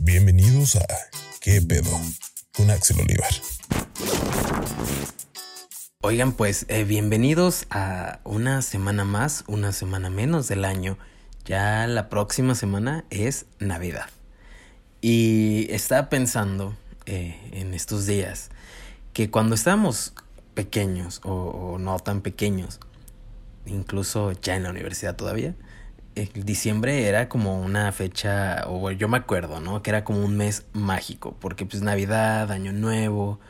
Bienvenidos a ¿Qué pedo? con Axel Olivar. Oigan, pues eh, bienvenidos a una semana más, una semana menos del año. Ya la próxima semana es Navidad. Y estaba pensando eh, en estos días que cuando estábamos pequeños o no tan pequeños, incluso ya en la universidad todavía, diciembre era como una fecha, o yo me acuerdo, ¿no? Que era como un mes mágico, porque pues Navidad, Año Nuevo,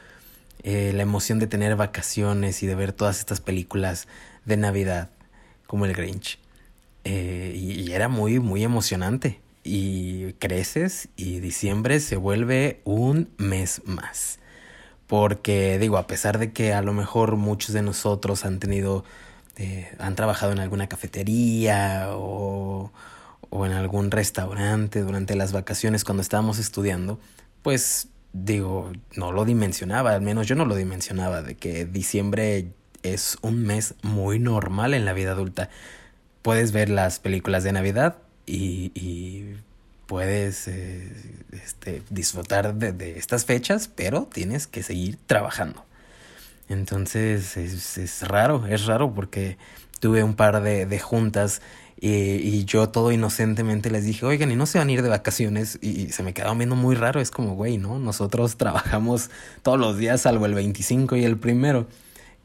eh, la emoción de tener vacaciones y de ver todas estas películas de Navidad, como el Grinch. Eh, y, era muy, muy emocionante. Y creces y diciembre se vuelve un mes más. Porque digo, a pesar de que a lo mejor muchos de nosotros han tenido este, han trabajado en alguna cafetería o, o en algún restaurante durante las vacaciones cuando estábamos estudiando, pues digo, no lo dimensionaba, al menos yo no lo dimensionaba, de que diciembre es un mes muy normal en la vida adulta. Puedes ver las películas de Navidad y, y puedes eh, este, disfrutar de, estas fechas, pero tienes que seguir trabajando. Entonces es, es raro, es raro porque tuve un par de, de juntas y, y, yo todo inocentemente les dije, oigan, y no se van a ir de vacaciones. Y, se me quedaba viendo muy raro. Es como, güey, ¿no? Nosotros trabajamos todos los días, salvo el 25 y el primero.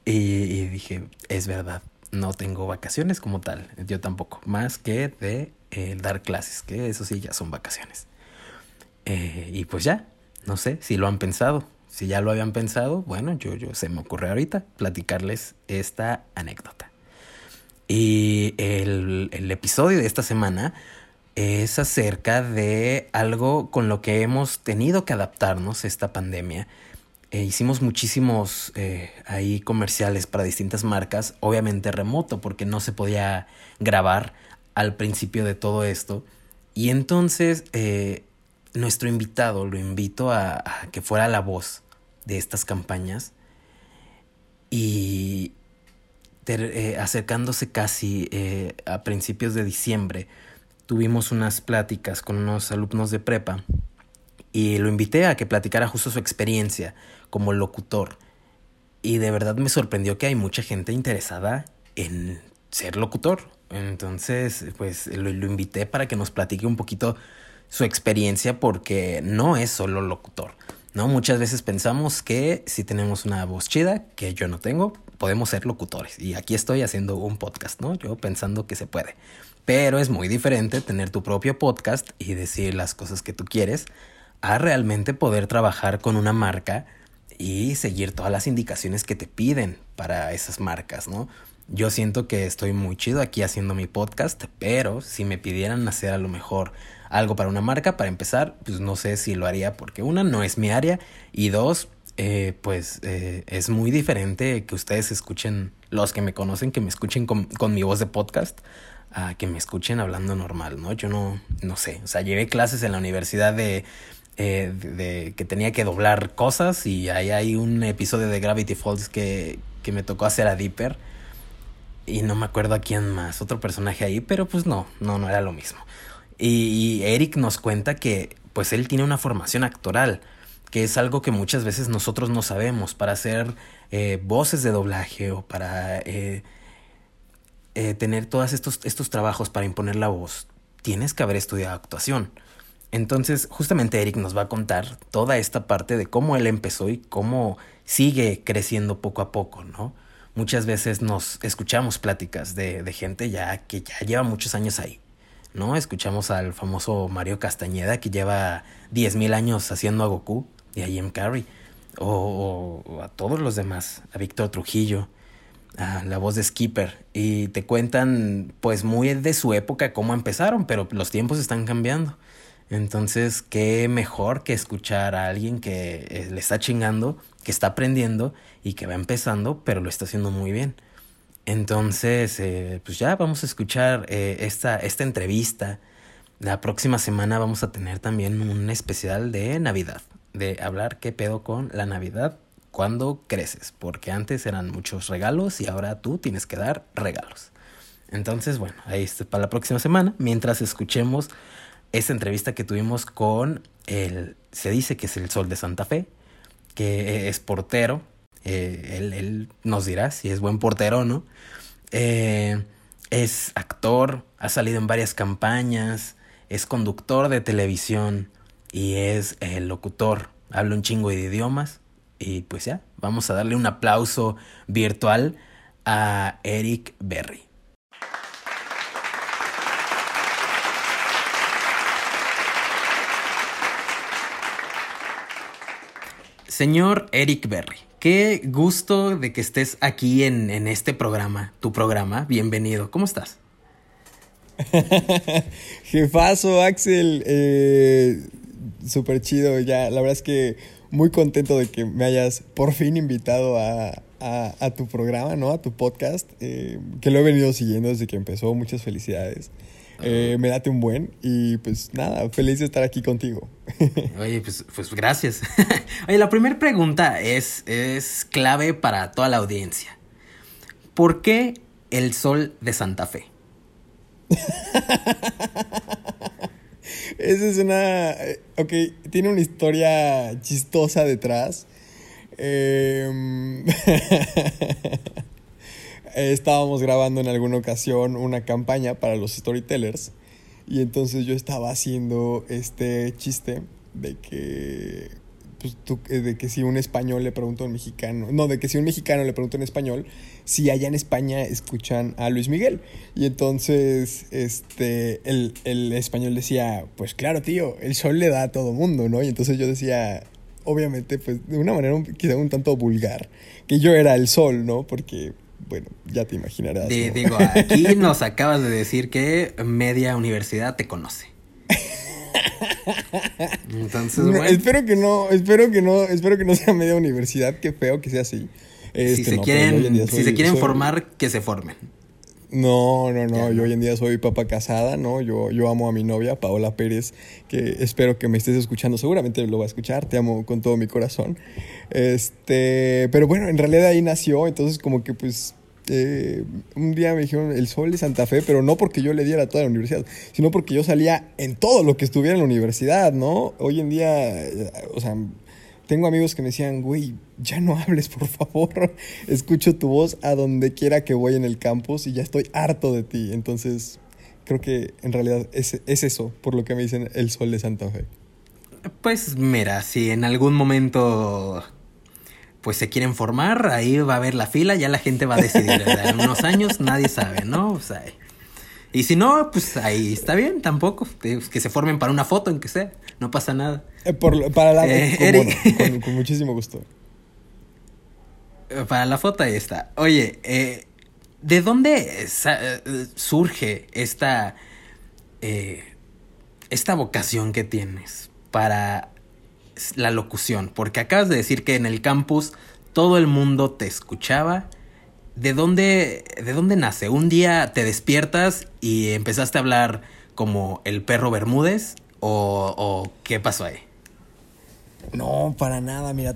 Y, dije, es verdad, no tengo vacaciones como tal. Yo tampoco. Más que de eh, dar clases, que eso sí, ya son vacaciones. Eh, y pues ya, no sé si lo han pensado. Si ya lo habían pensado, bueno, yo, yo se me ocurre ahorita platicarles esta anécdota. Y el, el episodio de esta semana es acerca de algo con lo que hemos tenido que adaptarnos esta pandemia. Eh, hicimos muchísimos eh, ahí comerciales para distintas marcas, obviamente remoto, porque no se podía grabar al principio de todo esto. Y entonces eh, nuestro invitado lo invito a, que fuera la voz de estas campañas. Y eh, acercándose casi eh, a principios de diciembre tuvimos unas pláticas con unos alumnos de prepa y lo invité a que platicara justo su experiencia como locutor. Y de verdad me sorprendió que hay mucha gente interesada en ser locutor. Entonces pues lo, lo invité para que nos platique un poquito su experiencia porque no es solo locutor. ¿no? Muchas veces pensamos que si tenemos una voz chida, que yo no tengo, podemos ser locutores. Y aquí estoy haciendo un podcast, ¿no? Yo pensando que se puede. Pero es muy diferente tener tu propio podcast y decir las cosas que tú quieres a realmente poder trabajar con una marca y seguir todas las indicaciones que te piden para esas marcas, ¿no? Yo siento que estoy muy chido aquí haciendo mi podcast, pero si me pidieran hacer a lo mejor algo para una marca, para empezar, pues no sé si lo haría porque una, no es mi área y dos, eh, pues eh, es muy diferente que ustedes escuchen, los que me conocen, que me escuchen con, con, mi voz de podcast, a que me escuchen hablando normal, ¿no? Yo no, no sé, o sea, llevé clases en la universidad de, eh, de, de, que tenía que doblar cosas y ahí hay un episodio de Gravity Falls que, que me tocó hacer a Dipper y no me acuerdo a quién más, otro personaje ahí, pero pues no, no, no era lo mismo. Y, Eric nos cuenta que pues él tiene una formación actoral, que es algo que muchas veces nosotros no sabemos para hacer eh, voces de doblaje o para eh, eh, tener todos estos, estos trabajos para imponer la voz. Tienes que haber estudiado actuación. Entonces, justamente Eric nos va a contar toda esta parte de cómo él empezó y cómo sigue creciendo poco a poco, ¿no? Muchas veces nos escuchamos pláticas de, de gente ya que ya lleva muchos años ahí ¿no? Escuchamos al famoso Mario Castañeda que lleva 10.000 años haciendo a Goku y a Jim Carrey, o, o, a todos los demás, a Víctor Trujillo, a la voz de Skipper, y te cuentan pues muy de su época cómo empezaron, pero los tiempos están cambiando. Entonces, qué mejor que escuchar a alguien que eh, le está chingando, que está aprendiendo y que va empezando, pero lo está haciendo muy bien. Entonces, eh, pues ya vamos a escuchar eh, esta, esta entrevista. La próxima semana vamos a tener también un especial de Navidad, de hablar qué pedo con la Navidad cuando creces, porque antes eran muchos regalos y ahora tú tienes que dar regalos. Entonces, bueno, ahí está para la próxima semana, mientras escuchemos esa entrevista que tuvimos con el, se dice que es el Sol de Santa Fe, que es portero. Eh, él, nos dirá si es buen portero o no. Eh, es actor, ha salido en varias campañas, es conductor de televisión y es el locutor. Habla un chingo de idiomas. Y pues ya, vamos a darle un aplauso virtual a Eric Berry. Señor Eric Berry, qué gusto de que estés aquí en, este programa, tu programa. Bienvenido. ¿Cómo estás? Jefazo, Axel. Eh, Súper chido. Ya, la verdad es que muy contento de que me hayas por fin invitado a, tu programa, ¿no? A tu podcast, eh, que lo he venido siguiendo desde que empezó. Muchas felicidades. Eh, me date un buen y pues nada, feliz de estar aquí contigo. Oye, pues, pues gracias. Oye, la primera pregunta es, es clave para toda la audiencia. ¿Por qué el sol de Santa Fe? Esa es una... Eh, ok, tiene una historia chistosa detrás. Eh... estábamos grabando en alguna ocasión una campaña para los storytellers y entonces yo estaba haciendo este chiste de que pues, eh, de que si un español le pregunta a un mexicano, no, de que si un mexicano le pregunta en español, si allá en España escuchan a Luis Miguel. Y entonces, este, el, el español decía, pues claro, tío, el sol le da a todo mundo, ¿no? Y entonces yo decía, obviamente, pues de una manera quizá un tanto vulgar, que yo era el sol, ¿no? Porque bueno, ya te imaginarás. Digo, aquí nos acabas de decir que media universidad te conoce. Entonces, bueno. espero que no, espero que no, espero que no sea media universidad, qué feo que sea así. si este, se quieren, si se quieren formar, que se formen. No, no, no, yo hoy en día soy papá casada, ¿no? Yo, yo amo a mi novia, Paola Pérez, que espero que me estés escuchando, seguramente lo va a escuchar, te amo con todo mi corazón. Este, pero bueno, en realidad ahí nació, entonces como que pues eh, un día me dijeron el sol de Santa Fe, pero no porque yo le diera toda la universidad, sino porque yo salía en todo lo que estuviera en la universidad, ¿no? Hoy en día, eh, o sea, tengo amigos que me decían, güey, ya no hables, por favor. Escucho tu voz a donde quiera que voy en el campus y ya estoy harto de ti. Entonces, creo que en realidad es, es eso, por lo que me dicen el sol de Santa Fe. Pues mira, si en algún momento pues se quieren formar, ahí va a haber la fila, ya la gente va a decidir. En unos años nadie sabe, ¿no? O sea, y si no, pues ahí está bien, tampoco. Que se formen para una foto, en que sea, no pasa nada. Eh, para la eh, con, muchísimo gusto. Para la foto ahí está. Oye, eh, ¿de dónde surge esta, esta vocación que tienes para la locución, porque acabas de decir que en el campus todo el mundo te escuchaba. ¿De dónde, ¿De dónde nace? ¿Un día te despiertas y empezaste a hablar como el perro Bermúdez? ¿O, qué pasó ahí? No, para nada. Mira,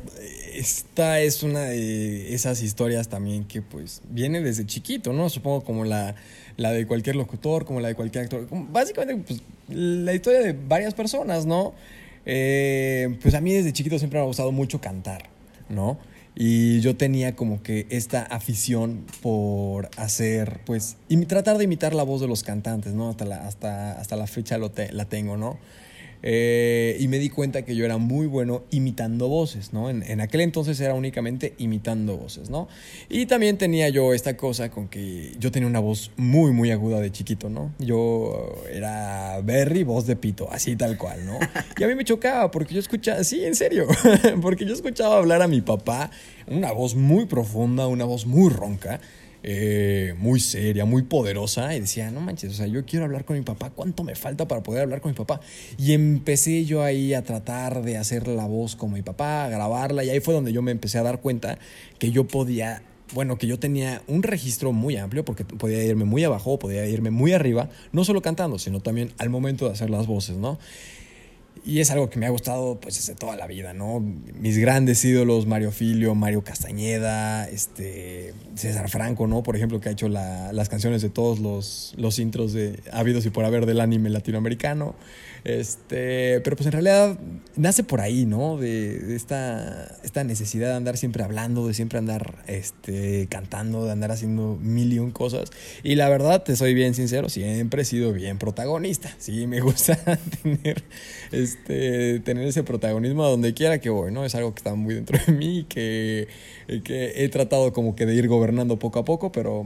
esta es una de esas historias también que pues viene desde chiquito, ¿no? Supongo como la, la de cualquier locutor, como la de cualquier actor. Básicamente, pues la historia de varias personas, ¿no? Eh, pues a mí desde chiquito siempre me ha gustado mucho cantar, ¿no? Y yo tenía como que esta afición por hacer, pues, y tratar de imitar la voz de los cantantes, ¿no? Hasta la, hasta, hasta la fecha lo la tengo, ¿no? Eh, y me di cuenta que yo era muy bueno imitando voces, ¿no? En, aquel entonces era únicamente imitando voces, ¿no? Y también tenía yo esta cosa con que yo tenía una voz muy, muy aguda de chiquito, ¿no? Yo era Berry, voz de pito, así tal cual, ¿no? Y a mí me chocaba porque yo escuchaba, sí, en serio, porque yo escuchaba hablar a mi papá, una voz muy profunda, una voz muy ronca. Eh, muy seria, muy poderosa, y decía, no manches, o sea, yo quiero hablar con mi papá, ¿cuánto me falta para poder hablar con mi papá? Y empecé yo ahí a tratar de hacer la voz como mi papá, a grabarla, y ahí fue donde yo me empecé a dar cuenta que yo podía bueno, que yo tenía un registro muy amplio porque podía irme muy abajo, podía irme muy arriba, no solo cantando, sino también al momento de hacer las voces, ¿no? Y es algo que me ha gustado pues desde toda la vida, ¿no? Mis grandes ídolos, Mario Filio, Mario Castañeda, este, César Franco, ¿no? Por ejemplo, que ha hecho las canciones de todos los, los intros de habidos y por haber del anime latinoamericano. Este, pero pues en realidad nace por ahí, ¿no? De, esta, esta, necesidad de andar siempre hablando, de siempre andar este, cantando, de andar haciendo mil y un cosas. Y la verdad, te soy bien sincero, siempre he sido bien protagonista. Sí, me gusta tener, este, tener ese protagonismo a donde quiera que voy, ¿no? Es algo que está muy dentro de mí, que, que he tratado como que de ir gobernando poco a poco, pero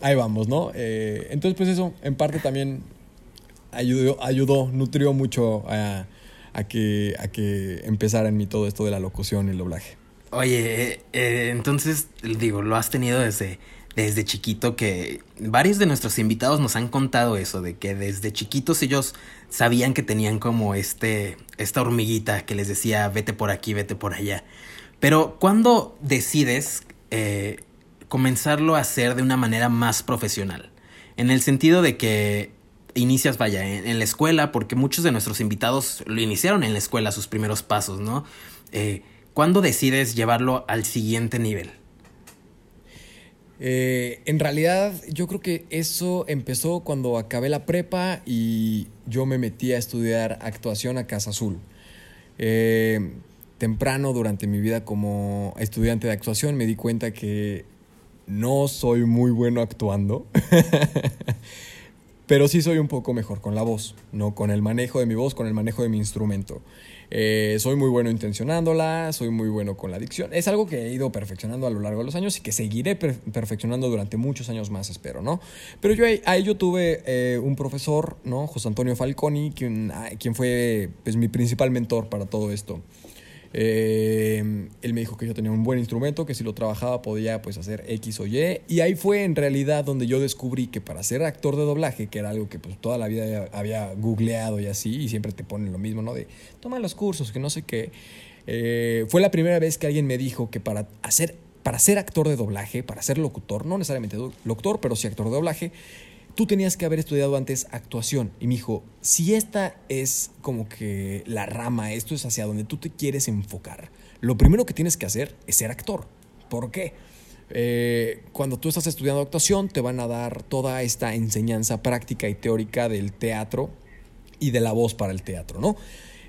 ahí vamos, ¿no? Eh, entonces, pues eso, en parte también ayudó, ayudó nutrió mucho a, que, a que empezara en mí todo esto de la locución y el doblaje. Oye, eh, eh, entonces, digo, lo has tenido desde, desde chiquito que varios de nuestros invitados nos han contado eso, de que desde chiquitos ellos sabían que tenían como este, esta hormiguita que les decía, vete por aquí, vete por allá. Pero ¿cuándo decides eh, comenzarlo a hacer de una manera más profesional? En el sentido de que inicias, vaya, en, la escuela, porque muchos de nuestros invitados lo iniciaron en la escuela, sus primeros pasos, ¿no? Eh, ¿Cuándo decides llevarlo al siguiente nivel? Eh, en realidad, yo creo que eso empezó cuando acabé la prepa y yo me metí a estudiar actuación a Casa Azul. Eh, temprano durante mi vida como estudiante de actuación me di cuenta que no soy muy bueno actuando. pero sí soy un poco mejor con la voz, ¿no? Con el manejo de mi voz, con el manejo de mi instrumento. Eh, soy muy bueno intencionándola, soy muy bueno con la dicción. Es algo que he ido perfeccionando a lo largo de los años y que seguiré perfeccionando durante muchos años más, espero, ¿no? Pero yo ahí, yo tuve eh, un profesor, ¿no? José Antonio Falconi, quien, quien fue pues, mi principal mentor para todo esto. Eh, él me dijo que yo tenía un buen instrumento, que si lo trabajaba podía pues hacer X o Y. Y ahí fue en realidad donde yo descubrí que para ser actor de doblaje, que era algo que pues toda la vida había googleado y así, y siempre te ponen lo mismo, ¿no? De toma los cursos, que no sé qué. Eh, fue la primera vez que alguien me dijo que para hacer para ser actor de doblaje, para ser locutor, no necesariamente locutor, pero sí actor de doblaje, tú tenías que haber estudiado antes actuación. Y me dijo, si esta es como que la rama, esto es hacia donde tú te quieres enfocar, lo primero que tienes que hacer es ser actor. ¿Por qué? Eh, cuando tú estás estudiando actuación, te van a dar toda esta enseñanza práctica y teórica del teatro y de la voz para el teatro, ¿no?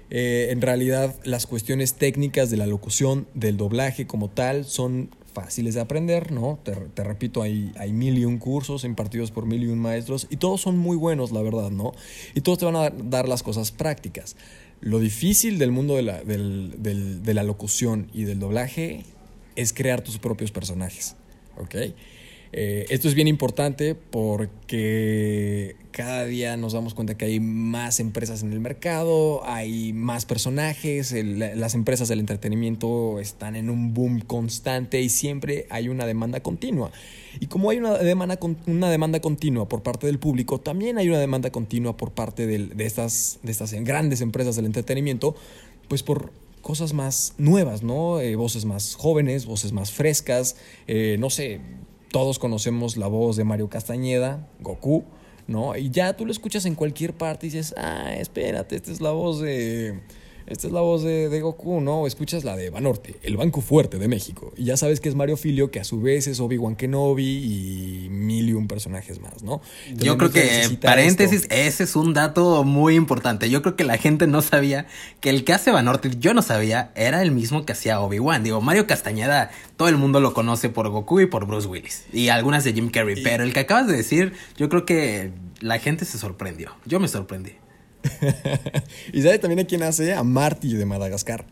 Eh, en realidad, las cuestiones técnicas de la locución, del doblaje como tal, son fáciles de aprender, ¿no? Te, repito, hay, hay mil y un cursos impartidos por mil y un maestros y todos son muy buenos, la verdad, ¿no? Y todos te van a dar las cosas prácticas. Lo difícil del mundo de la, de la locución y del doblaje es crear tus propios personajes, ¿ok? Eh, esto es bien importante porque cada día nos damos cuenta que hay más empresas en el mercado, hay más personajes, las empresas del entretenimiento están en un boom constante y siempre hay una demanda continua. Y como hay una demanda, una demanda continua por parte del público, también hay una demanda continua por parte de, estas, de estas grandes empresas del entretenimiento, pues por cosas más nuevas, ¿no? Eh, voces más jóvenes, voces más frescas, eh, no sé, todos conocemos la voz de Mario Castañeda, Goku, ¿no? Y ya tú lo escuchas en cualquier parte y dices, ah, espérate, esta es la voz de esta es la voz de, Goku, ¿no? Escuchas la de Banorte, el banco fuerte de México. Y ya sabes que es Mario Filio, que a su vez es Obi-Wan Kenobi y mil y un personajes más, ¿no? Yo creo que, paréntesis, ese es un dato muy importante. Yo creo que la gente no sabía que el que hace Banorte, yo no sabía, era el mismo que hacía Obi-Wan. Digo, Mario Castañeda, todo el mundo lo conoce por Goku y por Bruce Willis. Y algunas de Jim Carrey. Pero el que acabas de decir, yo creo que la gente se sorprendió. Yo me sorprendí. y sabe también a quién hace a Marty de Madagascar.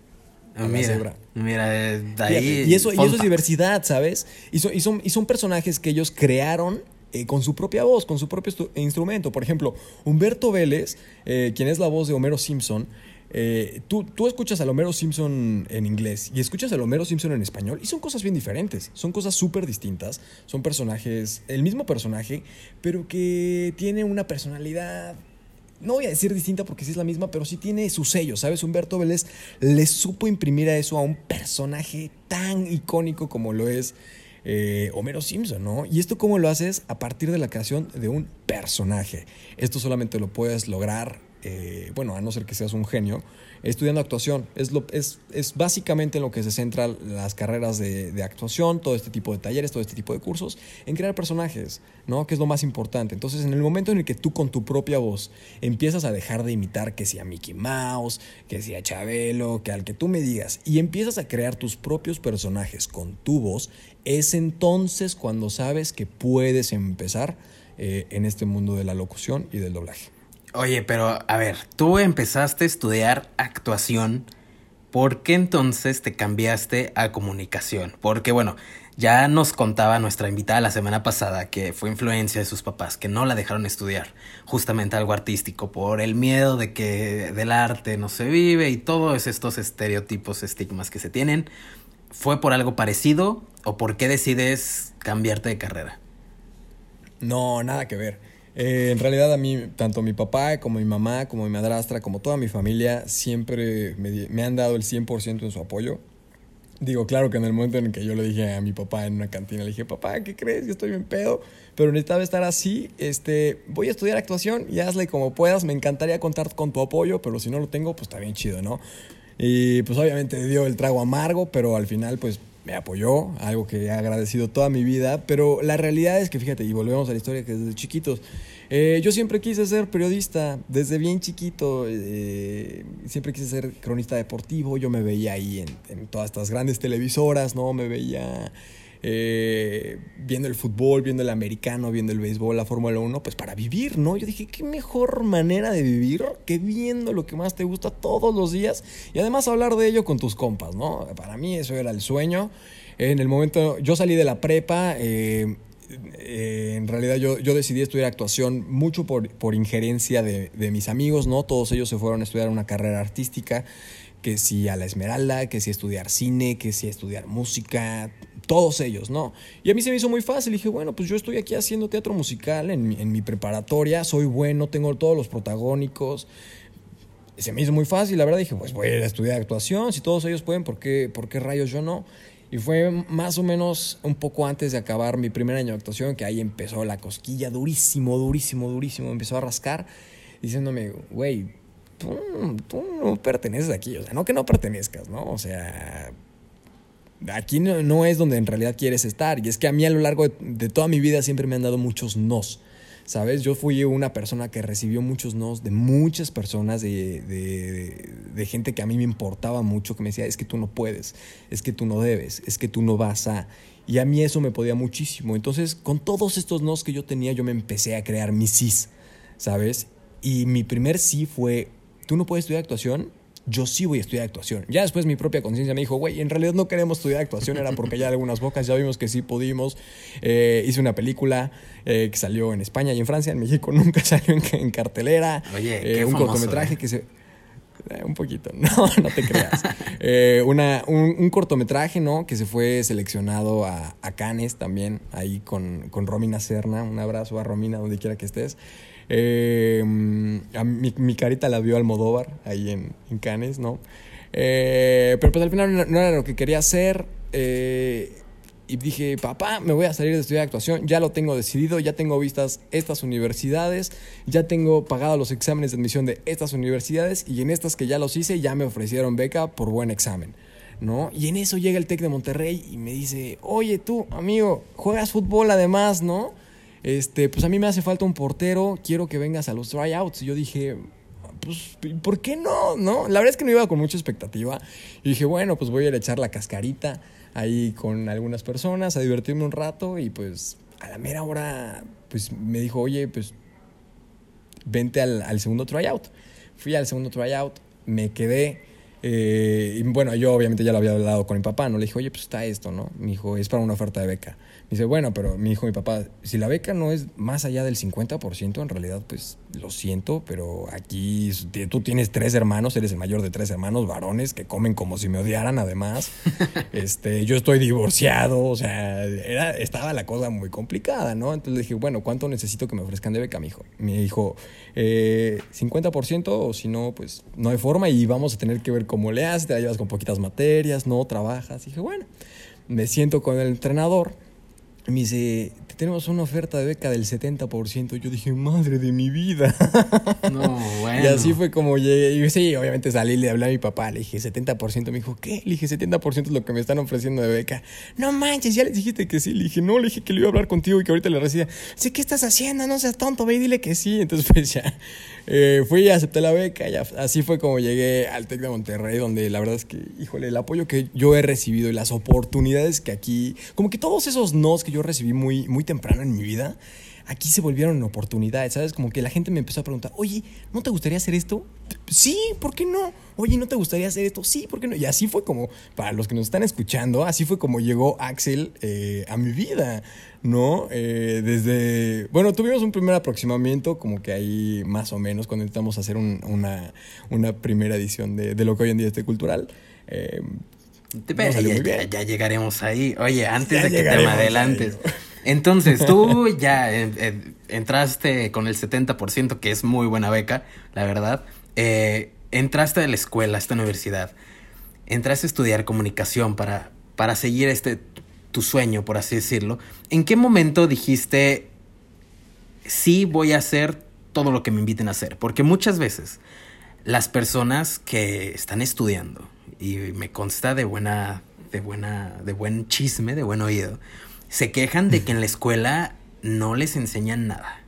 Ah, mira, mira, de ahí. Y eso, y eso es diversidad, ¿sabes? Y, y, son, y son personajes que ellos crearon eh, con su propia voz, con su propio instrumento. Por ejemplo, Humberto Vélez, eh, quien es la voz de Homero Simpson, eh, tú, tú, escuchas a Homero Simpson en inglés y escuchas a Homero Simpson en español y son cosas bien diferentes, son cosas súper distintas, son personajes, el mismo personaje, pero que tiene una personalidad no voy a decir distinta porque sí es la misma, pero sí tiene su sello, ¿sabes? Humberto Vélez le supo imprimir a eso a un personaje tan icónico como lo es eh, Homero Simpson, ¿no? Y esto cómo lo haces a partir de la creación de un personaje. Esto solamente lo puedes lograr eh, bueno, a no ser que seas un genio, estudiando actuación. Es, básicamente en lo que se centran las carreras de, de, actuación, todo este tipo de talleres, todo este tipo de cursos, en crear personajes, ¿no? Que es lo más importante. Entonces, en el momento en el que tú con tu propia voz empiezas a dejar de imitar que sea Mickey Mouse, que sea Chabelo, que al que tú me digas, y empiezas a crear tus propios personajes con tu voz, es entonces cuando sabes que puedes empezar eh, en este mundo de la locución y del doblaje. Oye, pero a ver, tú empezaste a estudiar actuación. ¿Por qué entonces te cambiaste a comunicación? Porque bueno, ya nos contaba nuestra invitada la semana pasada que fue influencia de sus papás, que no la dejaron estudiar justamente algo artístico por el miedo de que del arte no se vive y todos estos estereotipos, estigmas que se tienen. ¿Fue por algo parecido o por qué decides cambiarte de carrera? No, nada que ver. Eh, en realidad a mí, tanto mi papá como mi mamá, como mi madrastra, como toda mi familia, siempre me, me han dado el 100% en su apoyo. Digo, claro que en el momento en el que yo le dije a mi papá en una cantina, le dije, papá, ¿qué crees? Yo estoy bien pedo, pero necesitaba estar así, este, voy a estudiar actuación y hazle como puedas, me encantaría contar con tu apoyo, pero si no lo tengo, pues está bien chido, ¿no? Y pues obviamente dio el trago amargo, pero al final pues me apoyó, algo que he agradecido toda mi vida, pero la realidad es que fíjate, y volvemos a la historia que desde chiquitos, eh, yo siempre quise ser periodista, desde bien chiquito, eh, siempre quise ser cronista deportivo, yo me veía ahí en, en todas estas grandes televisoras, ¿no? Me veía eh, viendo el fútbol, viendo el americano, viendo el béisbol, la Fórmula 1, pues para vivir, ¿no? Yo dije, qué mejor manera de vivir que viendo lo que más te gusta todos los días y además hablar de ello con tus compas, ¿no? Para mí eso era el sueño. En el momento, yo salí de la prepa, eh, eh, en realidad yo, yo, decidí estudiar actuación mucho por, por injerencia de, de, mis amigos, ¿no? Todos ellos se fueron a estudiar una carrera artística, que si a la Esmeralda, que si a estudiar cine, que si a estudiar música, todos ellos, ¿no? Y a mí se me hizo muy fácil. Dije, bueno, pues yo estoy aquí haciendo teatro musical en mi, preparatoria, soy bueno, tengo todos los protagónicos. Se me hizo muy fácil, la verdad dije, pues voy a ir a estudiar actuación, si todos ellos pueden, ¿por qué, por qué rayos yo no? Y fue más o menos un poco antes de acabar mi primer año de actuación que ahí empezó la cosquilla durísimo, durísimo, durísimo. Empezó a rascar diciéndome, güey, tú, no perteneces aquí. O sea, no que no pertenezcas, ¿no? O sea, aquí no, no, es donde en realidad quieres estar. Y es que a mí a lo largo de, toda mi vida siempre me han dado muchos nos. ¿Sabes? Yo fui una persona que recibió muchos nos de muchas personas, de, de, de, gente que a mí me importaba mucho, que me decía, es que tú no puedes, es que tú no debes, es que tú no vas a... Y a mí eso me podía muchísimo. Entonces, con todos estos nos que yo tenía, yo me empecé a crear mis sís, ¿sabes? Y mi primer sí fue, tú no puedes estudiar actuación, yo sí voy a estudiar actuación. Ya después mi propia conciencia me dijo, güey, en realidad no queremos estudiar actuación, era porque ya algunas bocas ya vimos que sí pudimos. Eh, hice una película eh, que salió en España y en Francia, en México nunca salió en, en cartelera. Oye, qué eh, un famoso, cortometraje que se... Un poquito, no, no te creas. una, un, un, cortometraje, ¿no? Que se fue seleccionado a, a Cannes también, ahí con, con Romina Serna. Un abrazo a Romina, donde quiera que estés. Eh, mi, mi, carita la vio Almodóvar ahí en, en Cannes, ¿no? Eh, pero pues al final no, era lo que quería hacer. Eh, y dije, papá, me voy a salir de estudiar actuación, ya lo tengo decidido, ya tengo vistas estas universidades, ya tengo pagado los exámenes de admisión de estas universidades y en estas que ya los hice ya me ofrecieron beca por buen examen. ¿No? Y en eso llega el TEC de Monterrey y me dice, oye tú, amigo, juegas fútbol además, ¿no? Este, pues a mí me hace falta un portero, quiero que vengas a los tryouts. Y yo dije, pues, ¿por qué no? ¿No? La verdad es que no iba con mucha expectativa. Y dije, bueno, pues voy a ir a echar la cascarita ahí con algunas personas, a divertirme un rato. Y pues a la mera hora, pues me dijo, oye, pues vente al, segundo tryout. Fui al segundo tryout, me quedé. Eh, y bueno, yo obviamente ya lo había hablado con mi papá, ¿no? Le dije, oye, pues está esto, ¿no? Me dijo, es para una oferta de beca. Dice, bueno, pero mi hijo, mi papá, si la beca no es más allá del 50%, en realidad, pues lo siento, pero aquí tú tienes tres hermanos, eres el mayor de tres hermanos varones que comen como si me odiaran, además. este, yo estoy divorciado, o sea, era, estaba la cosa muy complicada, ¿no? Entonces le dije, bueno, ¿cuánto necesito que me ofrezcan de beca, mi hijo? Me dijo, eh, 50% o si no, pues no hay forma y vamos a tener que ver cómo le haces, te la llevas con poquitas materias, no trabajas. Y dije, bueno, me siento con el entrenador me dice, tenemos una oferta de beca del 70%. Yo dije, madre de mi vida. No, bueno. Y así fue como llegué. Y sí, obviamente salí le hablé a mi papá. Le dije, 70%. Me dijo, ¿qué? Le dije, 70% es lo que me están ofreciendo de beca. No manches, ya les dijiste que sí. Le dije, no, le dije que le iba a hablar contigo y que ahorita le recibía. Sí, ¿qué estás haciendo? No seas tonto, ve y dile que sí. Entonces, pues ya eh, fui acepté la beca. Así fue como llegué al TEC de Monterrey, donde la verdad es que, híjole, el apoyo que yo he recibido y las oportunidades que aquí, como que todos esos nos que yo recibí muy, muy temprano en mi vida, aquí se volvieron oportunidades, ¿sabes? Como que la gente me empezó a preguntar, oye, ¿no te gustaría hacer esto? Sí, ¿por qué no? Oye, ¿no te gustaría hacer esto? Sí, ¿por qué no? Y así fue como, para los que nos están escuchando, así fue como llegó Axel eh, a mi vida, ¿no? Eh, desde, bueno, tuvimos un primer aproximamiento, como que ahí más o menos, cuando intentamos hacer una, una, primera edición de, de, lo que hoy en día es cultural. Eh, ya, ya, llegaremos ahí. Oye, antes de que te me adelantes. Entonces, tú ya entraste con el 70%, que es muy buena beca, la verdad. Eh, entraste a la escuela, a esta universidad. Entraste a estudiar comunicación para, para seguir este tu sueño, por así decirlo. ¿En qué momento dijiste, sí voy a hacer todo lo que me inviten a hacer? Porque muchas veces las personas que están estudiando, y me consta de buena, de buena, de buen chisme, de buen oído, se quejan de que en la escuela no les enseñan nada.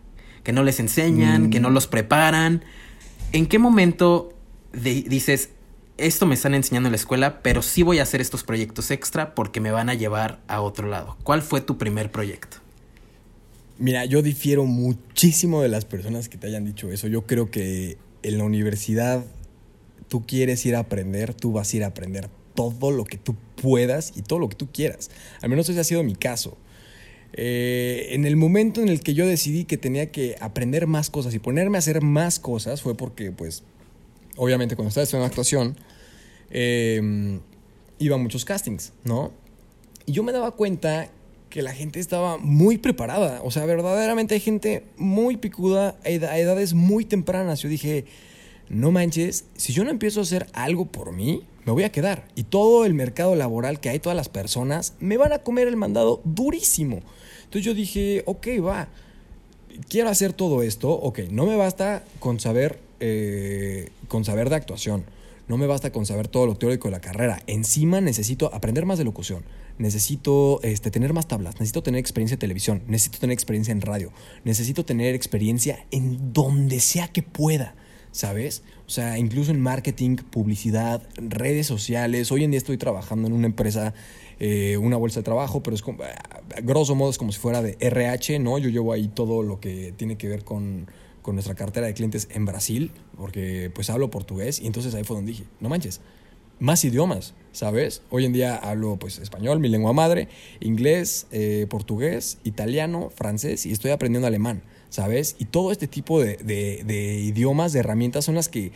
Que no les enseñan, que no mm. los preparan. ¿En qué momento dices, esto me están enseñando en la escuela, pero sí voy a hacer estos proyectos extra porque me van a llevar a otro lado? ¿Cuál fue tu primer proyecto? Mira, yo difiero muchísimo de las personas que te hayan dicho eso. Yo creo que en la universidad tú quieres ir a aprender, tú vas a ir a aprender todo lo que tú puedas y todo lo que tú quieras. Al menos ese ha sido mi caso. Eh, en el momento en el que yo decidí que tenía que aprender más cosas y ponerme a hacer más cosas fue porque, pues, obviamente cuando estaba estudiando actuación, eh, iba a muchos castings, ¿no? Y yo me daba cuenta que la gente estaba muy preparada. O sea, verdaderamente hay gente muy picuda a edades muy tempranas. Yo dije, no manches, si yo no empiezo a hacer algo por mí, me voy a quedar. Y todo el mercado laboral que hay, todas las personas, me van a comer el mandado durísimo. Entonces yo dije, ok, va, quiero hacer todo esto, ok, no me basta con saber, eh, con saber de actuación. No me basta con saber todo lo teórico de la carrera. Encima necesito aprender más de locución. Necesito este, tener más tablas. Necesito tener experiencia en televisión. Necesito tener experiencia en radio. Necesito tener experiencia en donde sea que pueda. ¿sabes? O sea, incluso en marketing, publicidad, redes sociales. Hoy en día estoy trabajando en una empresa, eh, una bolsa de trabajo, pero es como, grosso modo es como si fuera de RH, ¿no? Yo llevo ahí todo lo que tiene que ver con, con nuestra cartera de clientes en Brasil, porque pues hablo portugués y entonces ahí fue donde dije, no manches, más idiomas, ¿sabes? Hoy en día hablo pues español, mi lengua madre, inglés, eh, portugués, italiano, francés y estoy aprendiendo alemán. ¿sabes? Y todo este tipo de, de, idiomas, de herramientas son las que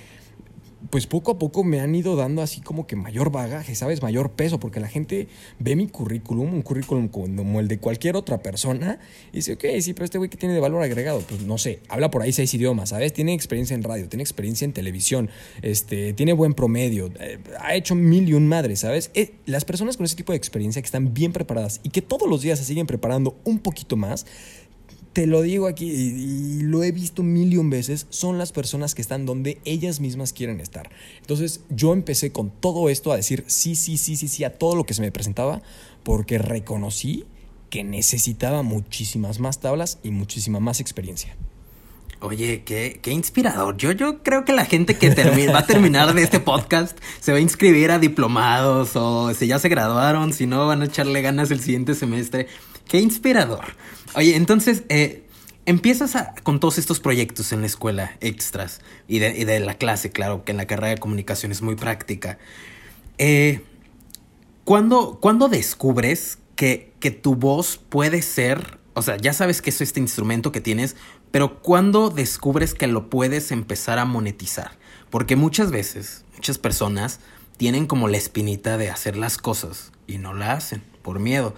pues poco a poco me han ido dando así como que mayor bagaje, ¿sabes? Mayor peso, porque la gente ve mi currículum, un currículum como el de cualquier otra persona, y dice, ok, sí, pero este güey que tiene de valor agregado, pues no sé, habla por ahí seis idiomas, ¿sabes? Tiene experiencia en radio, tiene experiencia en televisión, este, tiene buen promedio, eh, ha hecho mil y un madres, ¿sabes? Eh, las personas con ese tipo de experiencia que están bien preparadas y que todos los días se siguen preparando un poquito más, te lo digo aquí y, lo he visto mil y un veces, son las personas que están donde ellas mismas quieren estar. Entonces yo empecé con todo esto a decir sí, sí, sí, sí, sí a todo lo que se me presentaba porque reconocí que necesitaba muchísimas más tablas y muchísima más experiencia. Oye, qué, qué inspirador. Yo, yo creo que la gente que va a terminar de este podcast se va a inscribir a diplomados o si ya se graduaron, si no, van a echarle ganas el siguiente semestre. Qué inspirador. Oye, entonces, eh, empiezas con todos estos proyectos en la escuela, extras, y de, la clase, claro, que en la carrera de comunicación es muy práctica. Eh, ¿cuándo, descubres que, que tu voz puede ser, o sea, ya sabes que es este instrumento que tienes, pero ¿cuándo descubres que lo puedes empezar a monetizar? Porque muchas veces, muchas personas tienen como la espinita de hacer las cosas y no la hacen por miedo.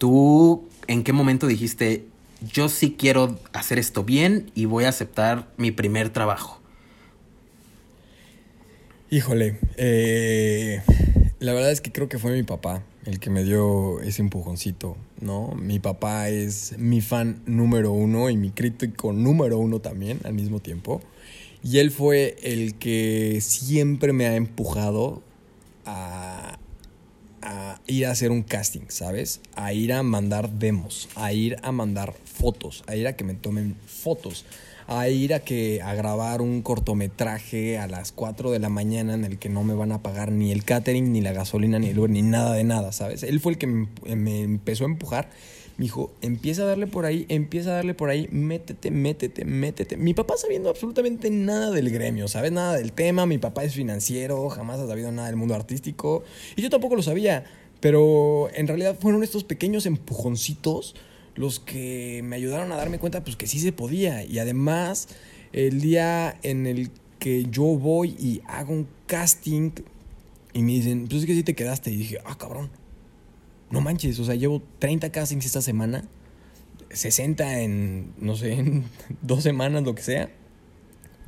¿Tú en qué momento dijiste, yo sí quiero hacer esto bien y voy a aceptar mi primer trabajo? Híjole, eh, la verdad es que creo que fue mi papá. el que me dio ese empujoncito, ¿no? Mi papá es mi fan número uno y mi crítico número uno también al mismo tiempo. Y él fue el que siempre me ha empujado a, a ir a hacer un casting, ¿sabes? A ir a mandar demos, a ir a mandar fotos, a ir a que me tomen fotos a ir a que a grabar un cortometraje a las 4 de la mañana en el que no me van a pagar ni el catering, ni la gasolina, ni el Uber, ni nada de nada, ¿sabes? Él fue el que me, empezó a empujar. Me dijo, empieza a darle por ahí, empieza a darle por ahí, métete, métete, métete. Mi papá sabiendo absolutamente nada del gremio, ¿sabes? Nada del tema. Mi papá es financiero, jamás ha sabido nada del mundo artístico. Y yo tampoco lo sabía. Pero en realidad fueron estos pequeños empujoncitos los que me ayudaron a darme cuenta pues que sí se podía. Y además, el día en el que yo voy y hago un casting y me dicen, pues es que sí te quedaste. Y dije, ah, cabrón, no manches, o sea, llevo 30 castings esta semana, 60 en, no sé, en dos semanas, lo que sea.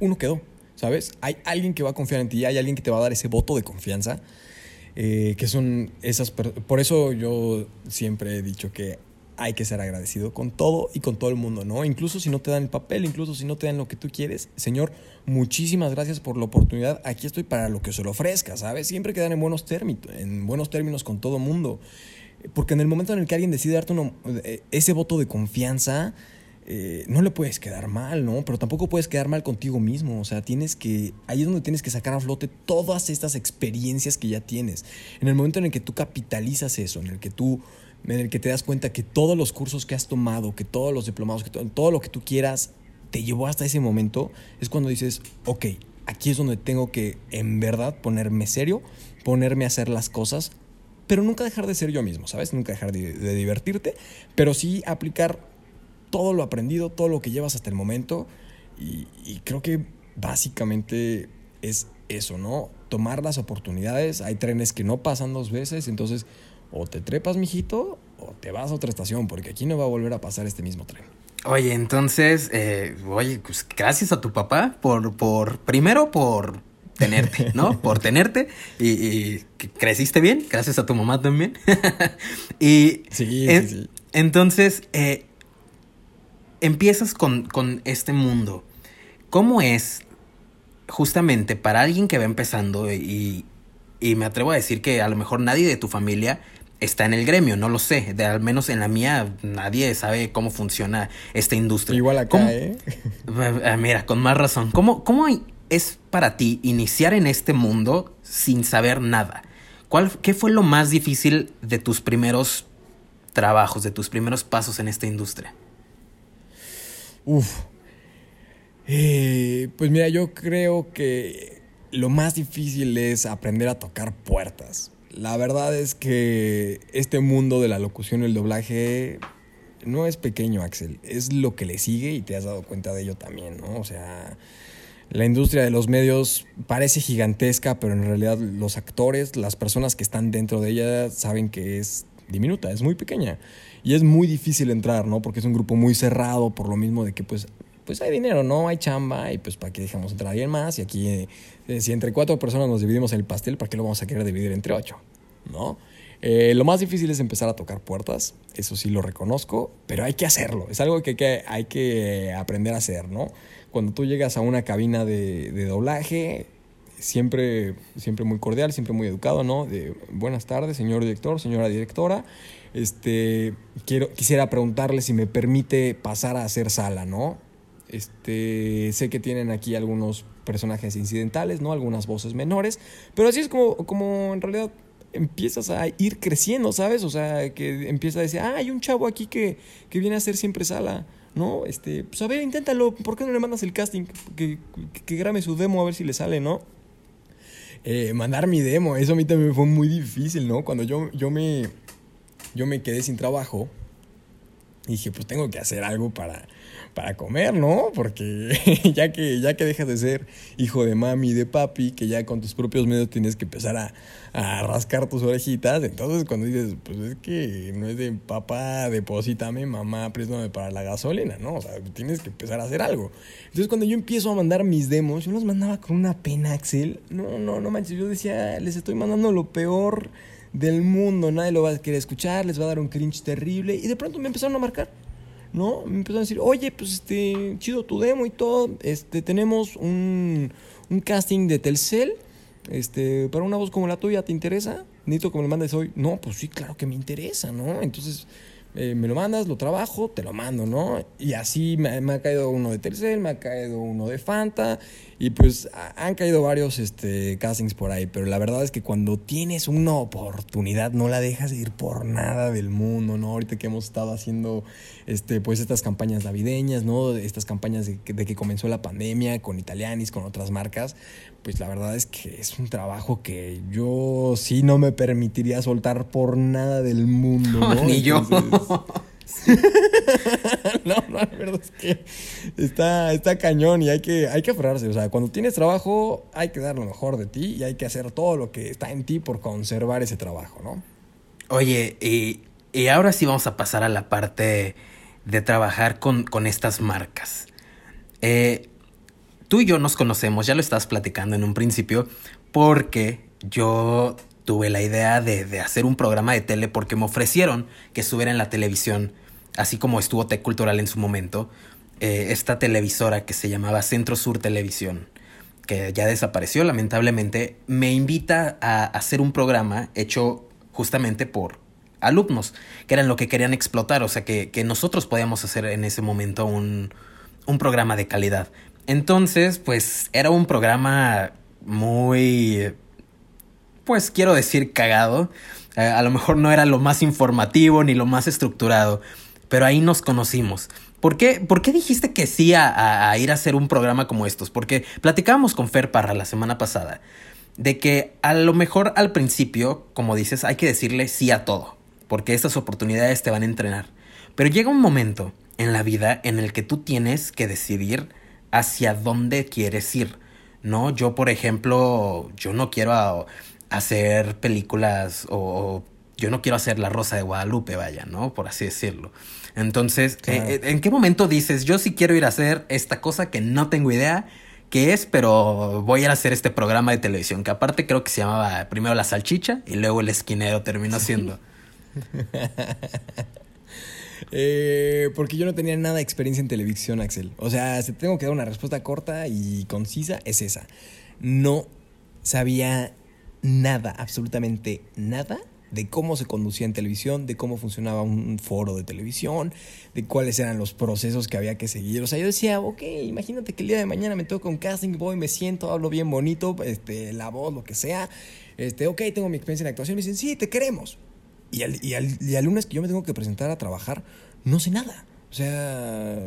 Uno quedó, ¿sabes? Hay alguien que va a confiar en ti, hay alguien que te va a dar ese voto de confianza. Eh, que son esas... Por eso yo siempre he dicho que hay que ser agradecido con todo y con todo el mundo, ¿no? Incluso si no te dan el papel, incluso si no te dan lo que tú quieres. Señor, muchísimas gracias por la oportunidad. Aquí estoy para lo que se lo ofrezca, ¿sabes? Siempre quedan en buenos términos, en buenos términos con todo el mundo. Porque en el momento en el que alguien decide darte eh, ese voto de confianza, eh, no le puedes quedar mal, ¿no? Pero tampoco puedes quedar mal contigo mismo. O sea, tienes que. Ahí es donde tienes que sacar a flote todas estas experiencias que ya tienes. En el momento en el que tú capitalizas eso, en el que tú en el que te das cuenta que todos los cursos que has tomado, que todos los diplomados, que todo, lo que tú quieras, te llevó hasta ese momento, es cuando dices, ok, aquí es donde tengo que en verdad ponerme serio, ponerme a hacer las cosas, pero nunca dejar de ser yo mismo, ¿sabes? Nunca dejar de, divertirte, pero sí aplicar todo lo aprendido, todo lo que llevas hasta el momento, y, creo que básicamente es eso, ¿no? Tomar las oportunidades, hay trenes que no pasan dos veces, entonces o te trepas, mijito, o te vas a otra estación, porque aquí no va a volver a pasar este mismo tren. Oye, entonces, eh, oye, pues gracias a tu papá por, por, primero por tenerte, ¿no? por tenerte y, creciste bien, gracias a tu mamá también. y sí, sí, sí. entonces, eh, empiezas con, con este mundo. ¿Cómo es justamente para alguien que va empezando y, y me atrevo a decir que a lo mejor nadie de tu familia está en el gremio, no lo sé. De, al menos en la mía nadie sabe cómo funciona esta industria. Igual acá, ¿eh? Ah, mira, con más razón. ¿Cómo, ¿Cómo es para ti iniciar en este mundo sin saber nada? ¿Cuál, ¿Qué fue lo más difícil de tus primeros trabajos, de tus primeros pasos en esta industria? Uf. Eh, pues mira, yo creo que lo más difícil es aprender a tocar puertas. La verdad es que este mundo de la locución y el doblaje no es pequeño, Axel. Es lo que le sigue y te has dado cuenta de ello también, ¿no? O sea, la industria de los medios parece gigantesca, pero en realidad los actores, las personas que están dentro de ella saben que es diminuta, es muy pequeña. Y es muy difícil entrar, ¿no? Porque es un grupo muy cerrado, por lo mismo de que pues pues hay dinero, ¿no? Hay chamba y pues para qué dejamos entrar a alguien más y aquí eh, si entre cuatro personas nos dividimos el pastel, ¿para qué lo vamos a querer dividir entre ocho? ¿No? Eh, lo más difícil es empezar a tocar puertas, eso sí lo reconozco, pero hay que hacerlo, es algo que, hay que aprender a hacer, ¿no? Cuando tú llegas a una cabina de, doblaje, siempre, siempre muy cordial, siempre muy educado, ¿no? De buenas tardes, señor director, señora directora. Este, quiero, quisiera preguntarle si me permite pasar a hacer sala, ¿no? Este, sé que tienen aquí algunos personajes incidentales, ¿no? Algunas voces menores, pero así es como, como en realidad empiezas a ir creciendo, ¿sabes? O sea, que empieza a decir, ah, hay un chavo aquí que, que viene a hacer siempre sala, ¿no? Este, pues a ver, inténtalo, ¿por qué no le mandas el casting? Que, que, grabe su demo a ver si le sale, ¿no? Eh, mandar mi demo, eso a mí también fue muy difícil, ¿no? Cuando yo, yo, me, yo me quedé sin trabajo, dije, pues tengo que hacer algo para, para comer, ¿no? Porque ya que, ya que dejas de ser hijo de mami y de papi, que ya con tus propios medios tienes que empezar a, rascar tus orejitas, entonces cuando dices, pues es que no es de papá, deposítame, mamá, préstame para la gasolina, ¿no? O sea, tienes que empezar a hacer algo. Entonces cuando yo empiezo a mandar mis demos, yo los mandaba con una pena, Axel. No, no, no manches, yo decía, les estoy mandando lo peor del mundo. Nadie lo va a querer escuchar, les va a dar un cringe terrible. Y de pronto me empezaron a marcar. ¿No? Me empezaron a decir, oye, pues este, chido tu demo y todo. Este, tenemos un, un casting de Telcel. Este, para una voz como la tuya, ¿te interesa? Necesito que me lo mandes hoy. No, pues sí, claro que me interesa, ¿no? Entonces eh, me lo mandas, lo trabajo, te lo mando, ¿no? Y así me, ha caído uno de Tercel, me ha caído uno de Fanta, y pues han caído varios este, castings por ahí, pero la verdad es que cuando tienes una oportunidad no la dejas ir por nada del mundo, ¿no? Ahorita que hemos estado haciendo este, pues estas campañas navideñas, ¿no? Estas campañas de, de que comenzó la pandemia con Italianis, con otras marcas, pues la verdad es que es un trabajo que yo sí no me permitiría soltar por nada del mundo. ¿no? Ni yo. no, no, la verdad es que está, está cañón y hay que, hay que aferrarse. O sea, cuando tienes trabajo hay que dar lo mejor de ti y hay que hacer todo lo que está en ti por conservar ese trabajo, ¿no? Oye, y, y ahora sí vamos a pasar a la parte de trabajar con, con estas marcas. Eh, tú y yo nos conocemos, ya lo estabas platicando en un principio, porque yo tuve la idea de, hacer un programa de tele porque me ofrecieron que estuviera en la televisión, así como estuvo Tech Cultural en su momento, eh, esta televisora que se llamaba Centro Sur Televisión, que ya desapareció lamentablemente, me invita a hacer un programa hecho justamente por alumnos, que eran lo que querían explotar, o sea, que, nosotros podíamos hacer en ese momento un programa de calidad. Entonces, pues era un programa muy, pues quiero decir, cagado. Eh, a lo mejor no era lo más informativo ni lo más estructurado, pero ahí nos conocimos. ¿Por qué, ¿Por qué dijiste que sí a, a, ir a hacer un programa como estos? Porque platicábamos con Fer Parra la semana pasada de que a lo mejor al principio, como dices, hay que decirle sí a todo, porque estas oportunidades te van a entrenar. Pero llega un momento en la vida en el que tú tienes que decidir hacia dónde quieres ir. ¿No? Yo, por ejemplo, yo no quiero hacer películas o, yo no quiero hacer La Rosa de Guadalupe, vaya, ¿no? Por así decirlo. Entonces, eh, eh, ¿en qué momento dices, yo sí quiero ir a hacer esta cosa que no tengo idea qué es, pero voy a ir a hacer este programa de televisión, que aparte creo que se llamaba primero La Salchicha y luego El Esquinero terminó siendo. Eh, porque yo no tenía nada de experiencia en televisión, Axel. O sea, si tengo que dar una respuesta corta y concisa, es esa. No sabía nada, absolutamente nada de cómo se conducía en televisión, de cómo funcionaba un foro de televisión, de cuáles eran los procesos que había que seguir. O sea, yo decía, ok, imagínate que el día de mañana me toca un casting, voy, me siento, hablo bien bonito, este, la voz, lo que sea. Este, ok, tengo mi experiencia en actuación. Me dicen, sí, te queremos. Y al, y, al, lunes que yo me tengo que presentar a trabajar, no sé nada. O sea,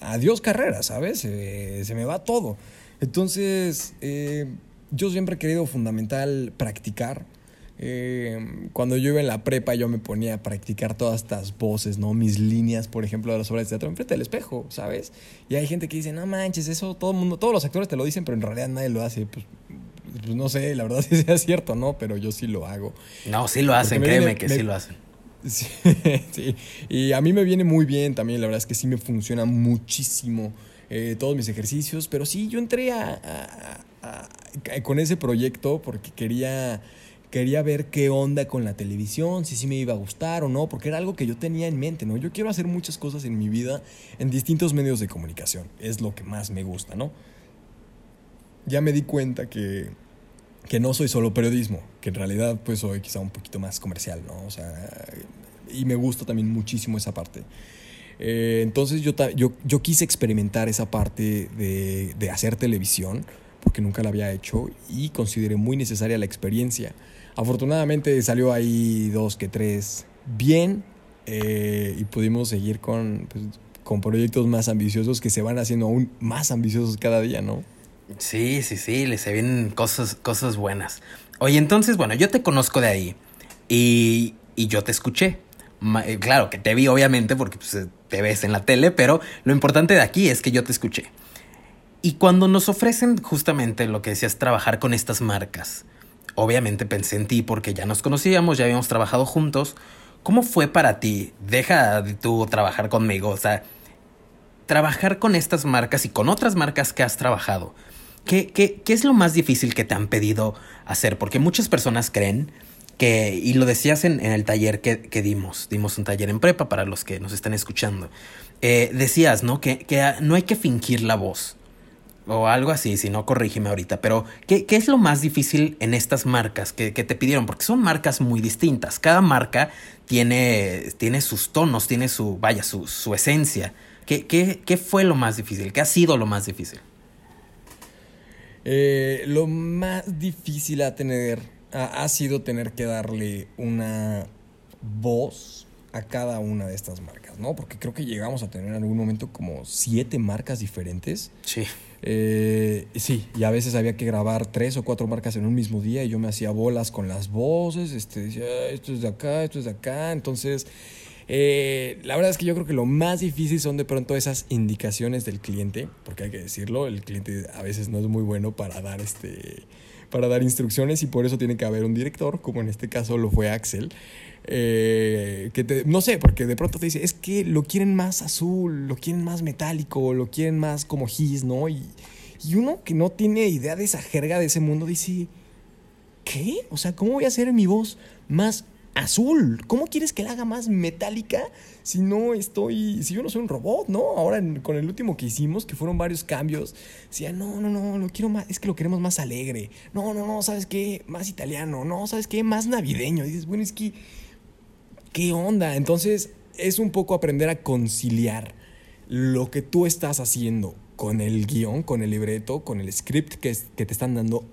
adiós carrera, ¿sabes? se me va todo. Entonces, eh, yo siempre he querido fundamental practicar. Eh, cuando yo iba en la prepa yo me ponía a practicar todas estas voces, ¿no? Mis líneas, por ejemplo, de las obras de teatro enfrente del espejo, ¿sabes? Y hay gente que dice, no manches, eso todo el mundo, todos los actores te lo dicen, pero en realidad nadie lo hace. Pues pues no sé, la verdad si sea cierto, ¿no? Pero yo sí lo hago. No, sí lo hacen, créeme que sí lo hacen. Sí, sí, y a mí me viene muy bien también, la verdad es que sí me funciona muchísimo eh, todos mis ejercicios, pero sí, yo entré a, con ese proyecto porque quería, quería ver qué onda con la televisión, si sí me iba a gustar o no, porque era algo que yo tenía en mente, ¿no? Yo quiero hacer muchas cosas en mi vida en distintos medios de comunicación, es lo que más me gusta, ¿no? Ya me di cuenta que que no soy solo periodismo, que en realidad pues soy quizá un poquito más comercial, ¿no? O sea, y me gusta también muchísimo esa parte. Eh, entonces yo, yo, yo, quise experimentar esa parte de, de, hacer televisión, porque nunca la había hecho y consideré muy necesaria la experiencia. Afortunadamente salió ahí dos que tres bien eh, y pudimos seguir con, pues, con proyectos más ambiciosos que se van haciendo aún más ambiciosos cada día, ¿no? Sí, sí, sí, le se vienen cosas, cosas buenas. Oye, entonces, bueno, yo te conozco de ahí y, y yo te escuché. Eh, claro que te vi, obviamente, porque pues, eh, te ves en la tele, pero lo importante de aquí es que yo te escuché. Y cuando nos ofrecen justamente lo que decías, trabajar con estas marcas, obviamente pensé en ti porque ya nos conocíamos, ya habíamos trabajado juntos. ¿Cómo fue para ti? Deja de tú trabajar conmigo, o sea, trabajar con estas marcas y con otras marcas que has trabajado. ¿Qué, qué, qué es lo más difícil que te han pedido hacer? Porque muchas personas creen que, y lo decías en, el taller que, que, dimos, dimos un taller en prepa para los que nos están escuchando. Eh, decías, ¿no? Que, que no hay que fingir la voz o algo así, si no, corrígeme ahorita. Pero, ¿qué, ¿qué, es lo más difícil en estas marcas que, que, te pidieron? Porque son marcas muy distintas. Cada marca tiene, tiene sus tonos, tiene su, vaya, su, su esencia. ¿Qué, ¿Qué, qué, fue lo más difícil? ¿Qué ha sido lo más difícil? Eh, lo más difícil a tener ha, ha sido tener que darle una voz a cada una de estas marcas, ¿no? Porque creo que llegamos a tener en algún momento como siete marcas diferentes. Sí. Eh, sí, y a veces había que grabar tres o cuatro marcas en un mismo día y yo me hacía bolas con las voces, este, decía, esto es de acá, esto es de acá, entonces... Eh, la verdad es que yo creo que lo más difícil son de pronto esas indicaciones del cliente, porque hay que decirlo, el cliente a veces no es muy bueno para dar este para dar instrucciones y por eso tiene que haber un director, como en este caso lo fue Axel. Eh, que te, no sé, porque de pronto te dice, es que lo quieren más azul, lo quieren más metálico, lo quieren más como gis, ¿no? Y, y uno que no tiene idea de esa jerga de ese mundo dice, ¿qué? O sea, ¿cómo voy a hacer mi voz más azul? ¿Cómo quieres que la haga más metálica si no estoy, si yo no soy un robot, ¿no? Ahora con el último que hicimos, que fueron varios cambios, decía, no, no, no, lo quiero más, es que lo queremos más alegre. No, no, no, ¿sabes qué? Más italiano. No, ¿sabes qué? Más navideño. Dices, bueno, es que ¿qué onda? Entonces es un poco aprender a conciliar lo que tú estás haciendo con el guion, con el libreto, con el script que, que te están dando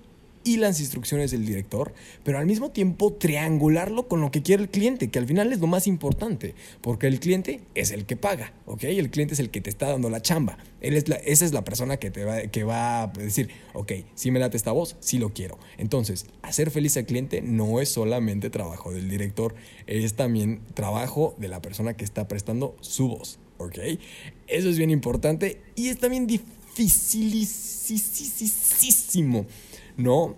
y las instrucciones del director, pero al mismo tiempo triangularlo con lo que quiere el cliente, que al final es lo más importante, porque el cliente es el que paga, ¿ok? El cliente es el que te está dando la chamba. Él es la, esa es la persona que, te va, que va a decir, ok, si me late esta voz, sí lo quiero. Entonces, hacer feliz al cliente no es solamente trabajo del director, es también trabajo de la persona que está prestando su voz, ¿ok? Eso es bien importante y es también dificilísimo ¿no?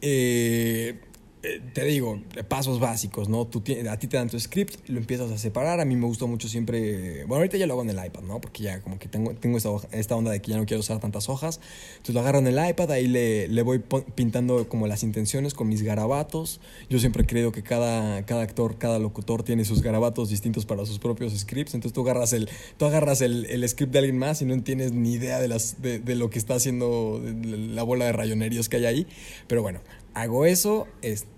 Eh, eh, te digo, pasos básicos, ¿no? Tú a ti te dan tu script, lo empiezas a separar. A mí me gustó mucho siempre. Bueno, ahorita ya lo hago en el iPad, ¿no? Porque ya como que tengo, tengo esta, esta onda de que ya no quiero usar tantas hojas. Entonces lo agarro en el iPad, ahí le, le voy pintando como las intenciones con mis garabatos. Yo siempre creo que cada, cada actor, cada locutor tiene sus garabatos distintos para sus propios scripts. Entonces tú agarras el, tú agarras el, el script de alguien más y no tienes ni idea de, las, de, de lo que está haciendo la bola de rayonerios que hay ahí. Pero bueno, hago eso. Este,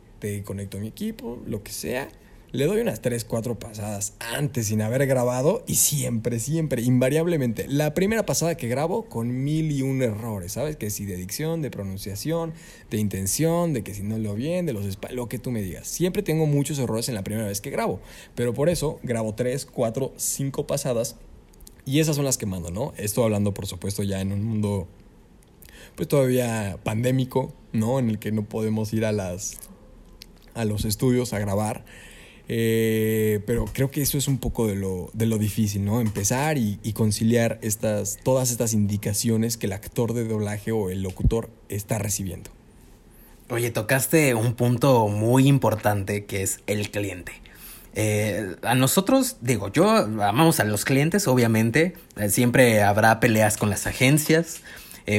conecto a mi equipo, lo que sea. Le doy unas 3, 4 pasadas antes sin haber grabado y siempre, siempre, invariablemente, la primera pasada que grabo con mil y un errores, ¿sabes? Que si de dicción, de pronunciación, de intención, de que si no lo bien, de los lo que tú me digas. Siempre tengo muchos errores en la primera vez que grabo, pero por eso grabo 3, 4, 5 pasadas y esas son las que mando, ¿no? Estoy hablando, por supuesto, ya en un mundo pues todavía pandémico, ¿no? En el que no podemos ir a las a los estudios a grabar. Eh, pero creo que eso es un poco de lo, de lo difícil, ¿no? Empezar y, conciliar estas, todas estas indicaciones que el actor de doblaje o el locutor está recibiendo. Oye, tocaste un punto muy importante que es el cliente. Eh, a nosotros, digo, yo amamos a los clientes, obviamente. Eh, siempre habrá peleas con las agencias,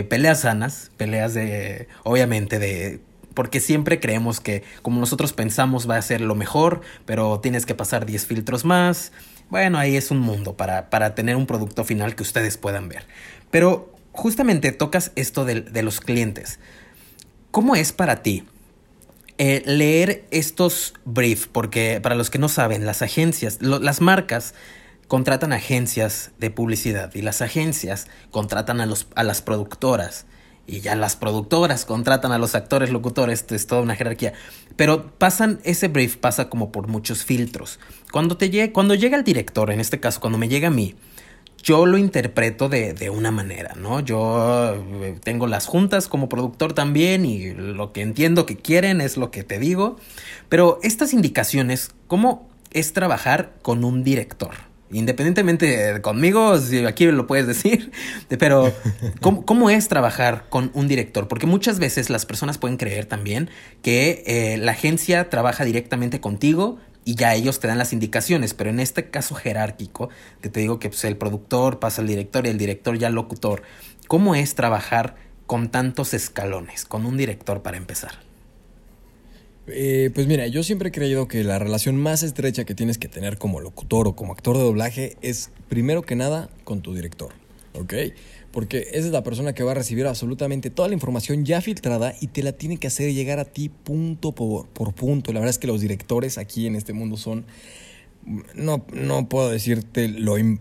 peleas sanas, peleas de, obviamente, de porque siempre creemos que como nosotros pensamos va a ser lo mejor, pero tienes que pasar 10 filtros más. Bueno, ahí es un mundo para, para tener un producto final que ustedes puedan ver. Pero justamente tocas esto de, los clientes. ¿Cómo es para ti eh, leer estos briefs? Porque para los que no saben, las agencias, las marcas contratan agencias de publicidad y las agencias contratan a, los, a las productoras y ya las productoras contratan a los actores locutores, es toda una jerarquía. Pero pasan, ese brief pasa como por muchos filtros. Cuando, te llegue, cuando llega el director, en este caso, cuando me llega a mí, yo lo interpreto de, de, una manera, ¿no? Yo eh, tengo las juntas como productor también y lo que entiendo que quieren es lo que te digo. Pero estas indicaciones, ¿cómo es trabajar con un director? Independientemente conmigo, si aquí lo puedes decir, pero ¿cómo, es trabajar con un director? Porque muchas veces las personas pueden creer también que eh, la agencia trabaja directamente contigo y ya ellos te dan las indicaciones, pero en este caso jerárquico, te digo que pues, el productor pasa al director y el director ya al locutor, ¿cómo es trabajar con tantos escalones, con un director para empezar? Eh, pues mira, yo siempre he creído que la relación más estrecha que tienes que tener como locutor o como actor de doblaje es primero que nada con tu director, ¿ok? Porque esa es la persona que va a recibir absolutamente toda la información ya filtrada y te la tiene que hacer llegar a ti punto por, punto. La verdad es que los directores aquí en este mundo son, no, no puedo decirte lo im-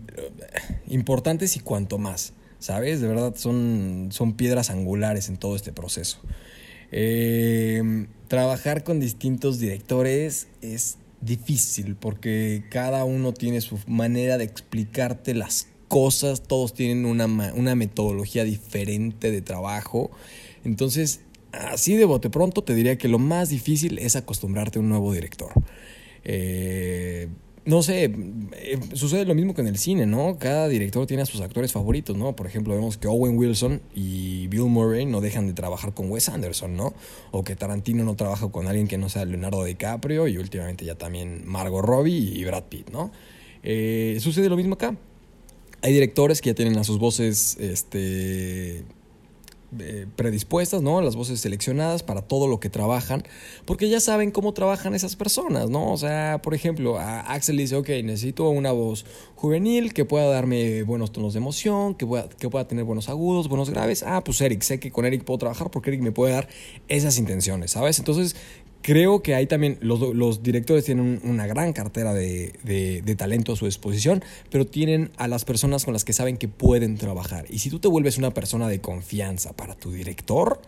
importantes y cuanto más, ¿sabes? De verdad son, son piedras angulares en todo este proceso. Eh, trabajar con distintos directores es difícil porque cada uno tiene su manera de explicarte las cosas, todos tienen una, una metodología diferente de trabajo. Entonces, así de bote pronto te diría que lo más difícil es acostumbrarte a un nuevo director. Eh, no sé, eh, sucede lo mismo que en el cine, ¿no? Cada director tiene a sus actores favoritos, ¿no? Por ejemplo, vemos que Owen Wilson y Bill Murray no dejan de trabajar con Wes Anderson, ¿no? O que Tarantino no trabaja con alguien que no sea Leonardo DiCaprio y últimamente ya también Margot Robbie y Brad Pitt, ¿no? Eh, sucede lo mismo acá. Hay directores que ya tienen a sus voces este, eh, predispuestas, ¿no? Las voces seleccionadas para todo lo que trabajan, porque ya saben cómo trabajan esas personas, ¿no? O sea, por ejemplo, Axel dice, ok, necesito una voz juvenil que pueda darme buenos tonos de emoción, que pueda, que pueda tener buenos agudos, buenos graves. Ah, pues Eric, sé que con Eric puedo trabajar porque Eric me puede dar esas intenciones, ¿sabes? Entonces, creo que ahí también los, directores tienen un- una gran cartera de, talento a su disposición, pero tienen a las personas con las que saben que pueden trabajar. Y si tú te vuelves una persona de confianza para tu director,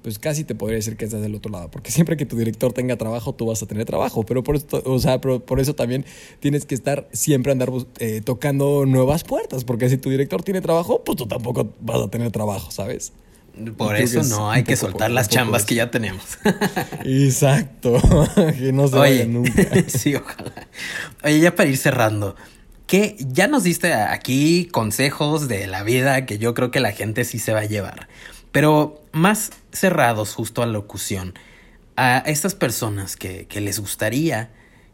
pues casi te podría decir que estás del otro lado, porque siempre que tu director tenga trabajo, tú vas a tener trabajo, pero por eso, o sea, por eso también tienes que estar siempre andar eh, tocando nuevas puertas, porque si tu director tiene trabajo, pues tú tampoco vas a tener trabajo, ¿sabes? Por eso no hay que soltar las chambas que ya tenemos. Exacto, que no se Oye, vaya nunca. sí, ojalá. Oye, ya para ir cerrando, que ya nos diste aquí consejos de la vida que yo creo que la gente sí se va a llevar, pero más cerrados justo a locución, a estas personas que, que les gustaría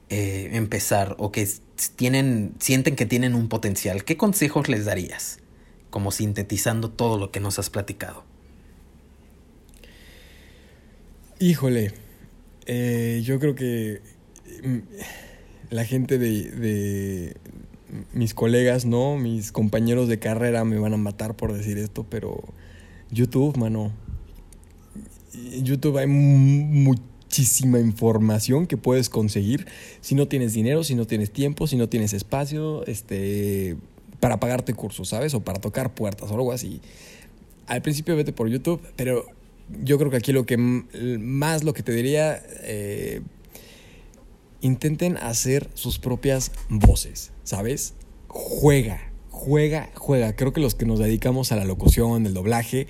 eh, empezar o que tienen, sienten que tienen un potencial, ¿qué consejos les darías? Como sintetizando todo lo que nos has platicado. Híjole, eh, yo creo que mm, la gente de, de mis colegas, ¿no? Mis compañeros de carrera me van a matar por decir esto, pero YouTube, mano. YouTube hay mu- muchísima información que puedes conseguir si no tienes dinero, si no tienes tiempo, si no tienes espacio, este, para pagarte cursos, ¿sabes? O para tocar puertas o algo así. Al principio vete por YouTube, pero yo creo que aquí lo que más lo que te diría, eh, intenten hacer sus propias voces, ¿sabes? Juega, juega, juega. Creo que los que nos dedicamos a la locución, el doblaje,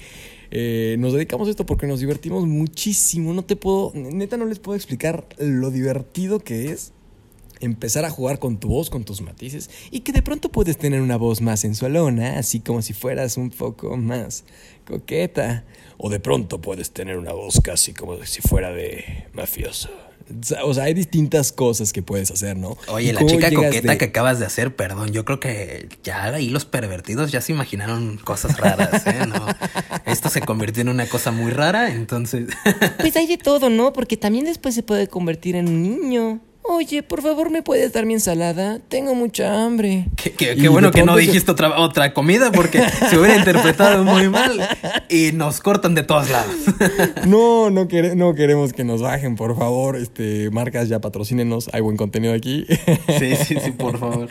eh, nos dedicamos a esto porque nos divertimos muchísimo. No te puedo, neta no les puedo explicar lo divertido que es empezar a jugar con tu voz, con tus matices, y que de pronto puedes tener una voz más sensualona, así como si fueras un poco más coqueta, o de pronto puedes tener una voz casi como si fuera de mafioso. O sea, hay distintas cosas que puedes hacer, ¿no? Oye, la chica coqueta de- que acabas de hacer, perdón, yo creo que ya ahí los pervertidos ya se imaginaron cosas raras, ¿eh? No, esto se convirtió en una cosa muy rara, entonces... Pues hay de todo, ¿no? Porque también después se puede convertir en un niño. Oye, por favor, ¿me puedes dar mi ensalada? Tengo mucha hambre. Qué, qué- Y qué bueno que no se- dijiste otra, otra comida porque se hubiera interpretado muy mal y nos cortan de todos lados. No, no, quere- no queremos que nos bajen, por favor. Este, marcas ya patrocínenos, hay buen contenido aquí. Sí, sí, sí, por favor.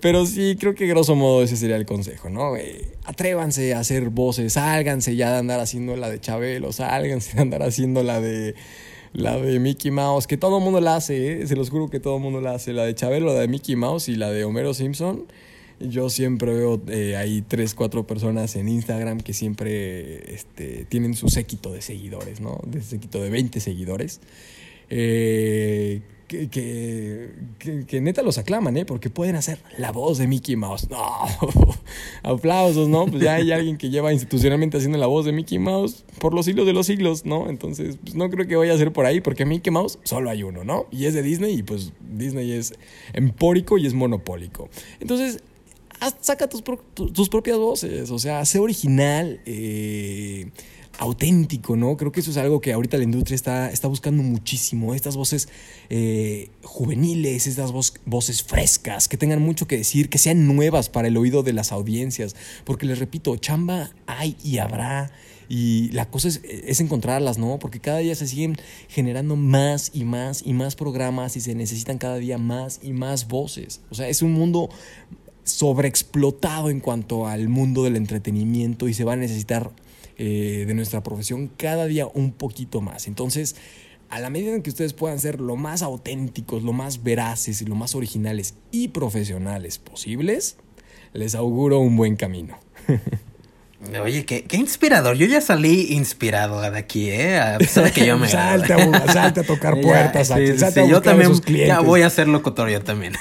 Pero sí, creo que grosso modo ese sería el consejo, ¿no? Eh, atrévanse a hacer voces, sálganse ya de andar haciendo la de Chabelo, sálganse de andar haciendo la de la de Mickey Mouse, que todo el mundo la hace, ¿eh? se los juro que todo el mundo la hace, la de Chabelo, la de Mickey Mouse y la de Homero Simpson. Yo siempre veo eh, ahí tres, cuatro personas en Instagram que siempre este, tienen su séquito de seguidores, ¿no? De séquito de 20 seguidores. Eh, que, que, que- neta los aclaman, ¿eh? Porque pueden hacer la voz de Mickey Mouse. No, aplausos, ¿no? Pues ya hay alguien que lleva institucionalmente haciendo la voz de Mickey Mouse por los siglos de los siglos, ¿no? Entonces, pues no creo que vaya a ser por ahí, porque Mickey Mouse solo hay uno, ¿no? Y es de Disney, y pues Disney es empórico y es monopólico. Entonces, saca tus, tus propias voces, o sea, sé original. eh, auténtico, ¿no? Creo que eso es algo que ahorita la industria está, está buscando muchísimo. Estas voces eh, juveniles, estas voces frescas, que tengan mucho que decir, que sean nuevas para el oído de las audiencias. Porque les repito, chamba hay y habrá. Y la cosa es, es, encontrarlas, ¿no? Porque cada día se siguen generando más y más y más programas y se necesitan cada día más y más voces. O sea, es un mundo sobreexplotado en cuanto al mundo del entretenimiento y se va a necesitar eh, de nuestra profesión cada día un poquito más. Entonces, a la medida en que ustedes puedan ser lo más auténticos, lo más veraces y lo más originales y profesionales posibles, les auguro un buen camino. Oye, qué, qué, inspirador. Yo ya salí inspirado de aquí, ¿eh? A pesar de que yo me. salte, a, salte a tocar puertas. sí, sí, yo también. Ya voy a ser locutor yo también.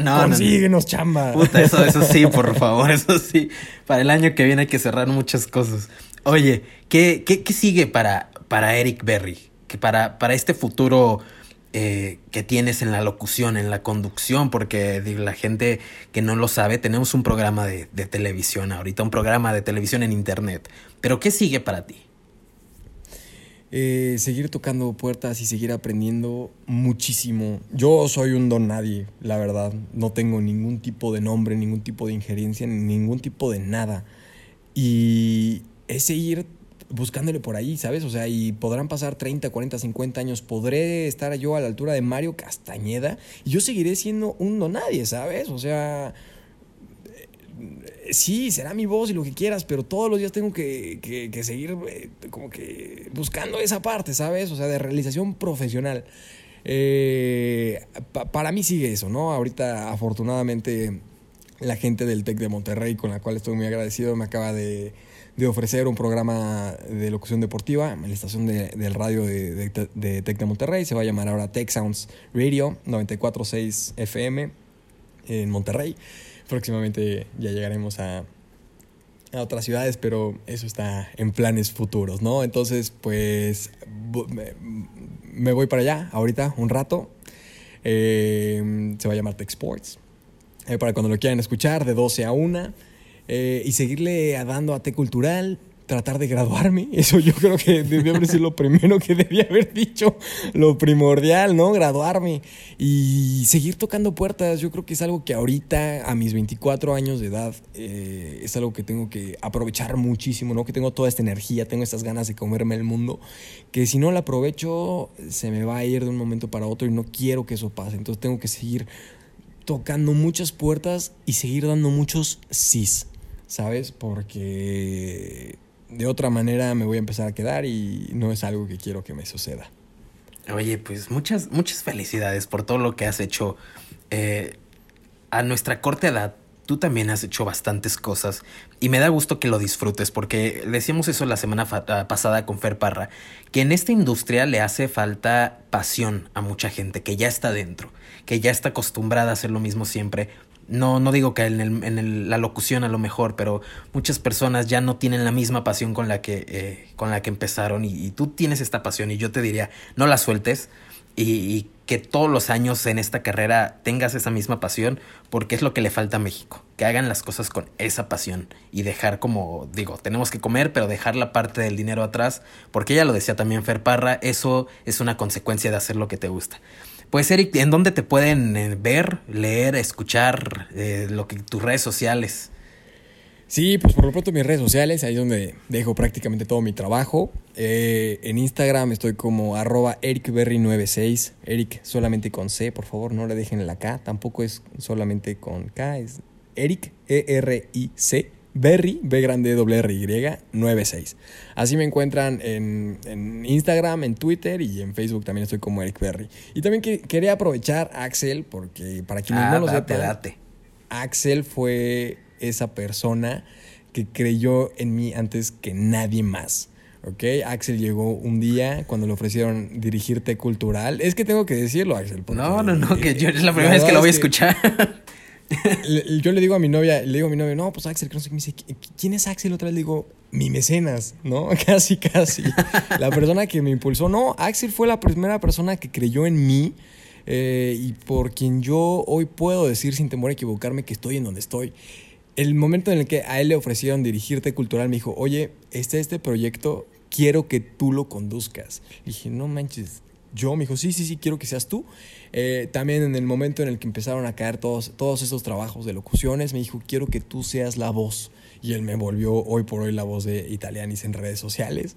no, Consíguenos, chamba. Puta, eso, eso sí, por favor, eso sí. Para el año que viene hay que cerrar muchas cosas. Oye, ¿qué, qué, qué sigue para, para Eric Berry? Que para, para este futuro eh, que tienes en la locución, en la conducción, porque la gente que no lo sabe, tenemos un programa de, televisión ahorita, un programa de televisión en internet. Pero ¿qué sigue para ti? Eh, seguir tocando puertas y seguir aprendiendo muchísimo. Yo soy un don nadie, la verdad. No tengo ningún tipo de nombre, ningún tipo de injerencia, ningún tipo de nada. Y es seguir buscándole por ahí, ¿sabes? O sea, y podrán pasar 30, 40, 50 años, podré estar yo a la altura de Mario Castañeda y yo seguiré siendo un no nadie, ¿sabes? O sea, eh, sí, será mi voz y lo que quieras, pero todos los días tengo que, seguir eh, como que buscando esa parte, ¿sabes? O sea, de realización profesional. Eh, para mí sigue eso, ¿no? Ahorita, afortunadamente, la gente del TEC de Monterrey, con la cual estoy muy agradecido, me acaba de de ofrecer un programa de locución deportiva en la estación de, del radio de, de, de, Tec de Monterrey. Se va a llamar ahora Tech Sounds Radio 94.6 FM en Monterrey. Próximamente ya llegaremos a, a otras ciudades, pero eso está en planes futuros, ¿no? Entonces, pues me, voy para allá ahorita un rato. Eh, se va a llamar Tech Sports. Eh, para cuando lo quieran escuchar, de 12 a 1. Eh, y seguirle dando a T cultural, tratar de graduarme. Eso yo creo que debía haber sido lo primero que debía haber dicho, lo primordial, ¿no? Graduarme y seguir tocando puertas. Yo creo que es algo que ahorita, a mis 24 años de edad, eh, es algo que tengo que aprovechar muchísimo, ¿no? Que tengo toda esta energía, tengo estas ganas de comerme el mundo, que si no la aprovecho, se me va a ir de un momento para otro y no quiero que eso pase. Entonces tengo que seguir tocando muchas puertas y seguir dando muchos sís. ¿Sabes? Porque de otra manera me voy a empezar a quedar y no es algo que quiero que me suceda. Oye, pues muchas, muchas felicidades por todo lo que has hecho. Eh, a nuestra corta edad, tú también has hecho bastantes cosas y me da gusto que lo disfrutes porque decíamos eso la semana ah, pasada con Fer Parra, que en esta industria le hace falta pasión a mucha gente que ya está dentro, que ya está acostumbrada a hacer lo mismo siempre, no, no digo que en, el, en el, la locución a lo mejor, pero muchas personas ya no tienen la misma pasión con la que, eh, con la que empezaron y, tú tienes esta pasión y yo te diría, no la sueltes y, que todos los años en esta carrera tengas esa misma pasión porque es lo que le falta a México, que hagan las cosas con esa pasión y dejar como, digo, tenemos que comer, pero dejar la parte del dinero atrás, porque ella lo decía también Fer Parra, eso es una consecuencia de hacer lo que te gusta. Pues Eric, ¿en dónde te pueden eh, ver, leer, escuchar eh, lo que tus redes sociales? Sí, pues por lo pronto mis redes sociales, ahí es donde dejo prácticamente todo mi trabajo. Eh, en Instagram estoy como arroba ericberry96, Eric solamente con C, por favor, no le dejen la K, tampoco es solamente con K, es Eric, E-R-I-C, Berry, B grande W R Y 96. Así me encuentran en, Instagram, en Twitter y en Facebook también estoy como Eric Berry. Y también que, quería aprovechar Axel, porque para quienes no lo ah, sepan, Axel fue esa persona que creyó en mí antes que nadie más. ¿ok? Axel llegó un día cuando le ofrecieron dirigirte cultural. Es que tengo que decirlo, Axel. No, no, no, que yo es la primera vez que lo voy a escuchar. yo le digo a mi novia, le digo a mi novia, no, pues Axel, ¿quién es Axel? Otra vez le digo, mi mecenas, ¿no? Casi, casi. la persona que me impulsó. No, Axel fue la primera persona que creyó en mí eh, y por quien yo hoy puedo decir sin temor a equivocarme que estoy en donde estoy. El momento en el que a él le ofrecieron dirigirte cultural, me dijo, oye, este este proyecto quiero que tú lo conduzcas. Dije, no manches, yo, me dijo, sí, sí, sí, quiero que seas tú. Eh, también en el momento en el que empezaron a caer todos, todos esos trabajos de locuciones, me dijo, quiero que tú seas la voz. Y él me volvió hoy por hoy la voz de Italianis en redes sociales.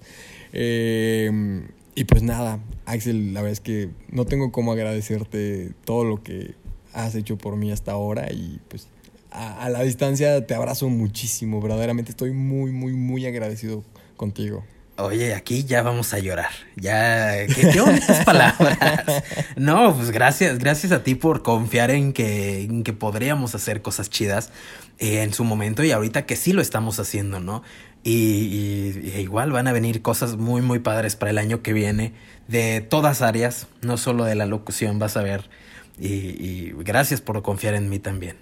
Eh, y pues nada, Axel, la verdad es que no tengo cómo agradecerte todo lo que has hecho por mí hasta ahora y pues a, a la distancia te abrazo muchísimo, verdaderamente estoy muy, muy, muy agradecido contigo. Oye, aquí ya vamos a llorar. Ya, qué, qué bonitas palabras. No, pues gracias, gracias a ti por confiar en que, en que podríamos hacer cosas chidas eh, en su momento y ahorita que sí lo estamos haciendo, ¿no? Y, y- y igual van a venir cosas muy, muy padres para el año que viene de todas áreas, no solo de la locución, vas a ver. Y, y gracias por confiar en mí también.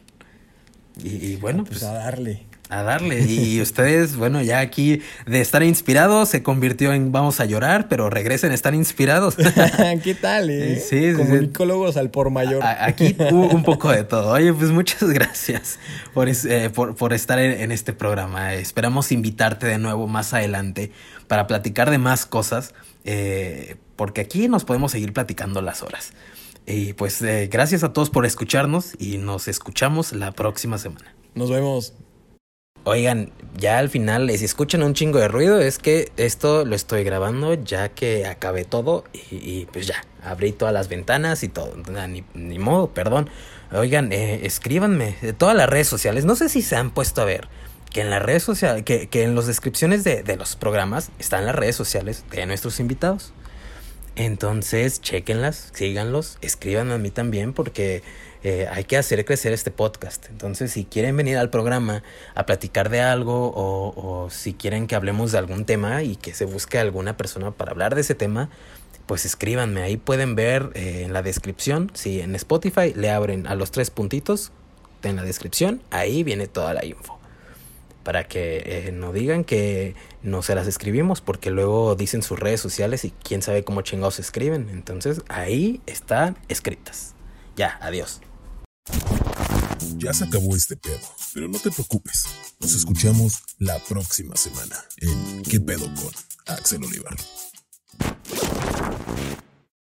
Y, bueno, Pues pues a darle. A darle. Y ustedes, bueno, ya aquí de estar inspirados se convirtió en vamos a llorar, pero regresen a estar inspirados. ¿Qué tal, eh? Sí, sí, sí. Comunicólogos al por mayor. A- Aquí un poco de todo. Oye, pues muchas gracias por, eh, por, por estar en, en este programa. Esperamos invitarte de nuevo más adelante para platicar de más cosas, eh, porque aquí nos podemos seguir platicando las horas. Y pues eh, gracias a todos por escucharnos y nos escuchamos la próxima semana. Nos vemos. Oigan, ya al final, si escuchan un chingo de ruido, es que esto lo estoy grabando ya que acabé todo y, pues ya, abrí todas las ventanas y todo. Ni, ni modo, perdón. Oigan, eh, escríbanme de todas las redes sociales. No sé si se han puesto a ver que en las redes sociales, que, que en las descripciones de, de los programas están las redes sociales de nuestros invitados. Entonces, chequenlas, síganlos, escríbanme a mí también porque eh, hay que hacer crecer este podcast. Entonces, si quieren venir al programa a platicar de algo o, si quieren que hablemos de algún tema y que se busque alguna persona para hablar de ese tema, pues escríbanme. Ahí pueden ver eh, en la descripción, si en Spotify le abren a los tres puntitos en la descripción, ahí viene toda la info para que eh, no digan que no se las escribimos, porque luego dicen sus redes sociales y quién sabe cómo chingados se escriben. Entonces ahí están escritas. Ya, adiós. Ya se acabó este pedo, pero no te preocupes. Nos escuchamos la próxima semana en ¿Qué pedo con Axel Olivar?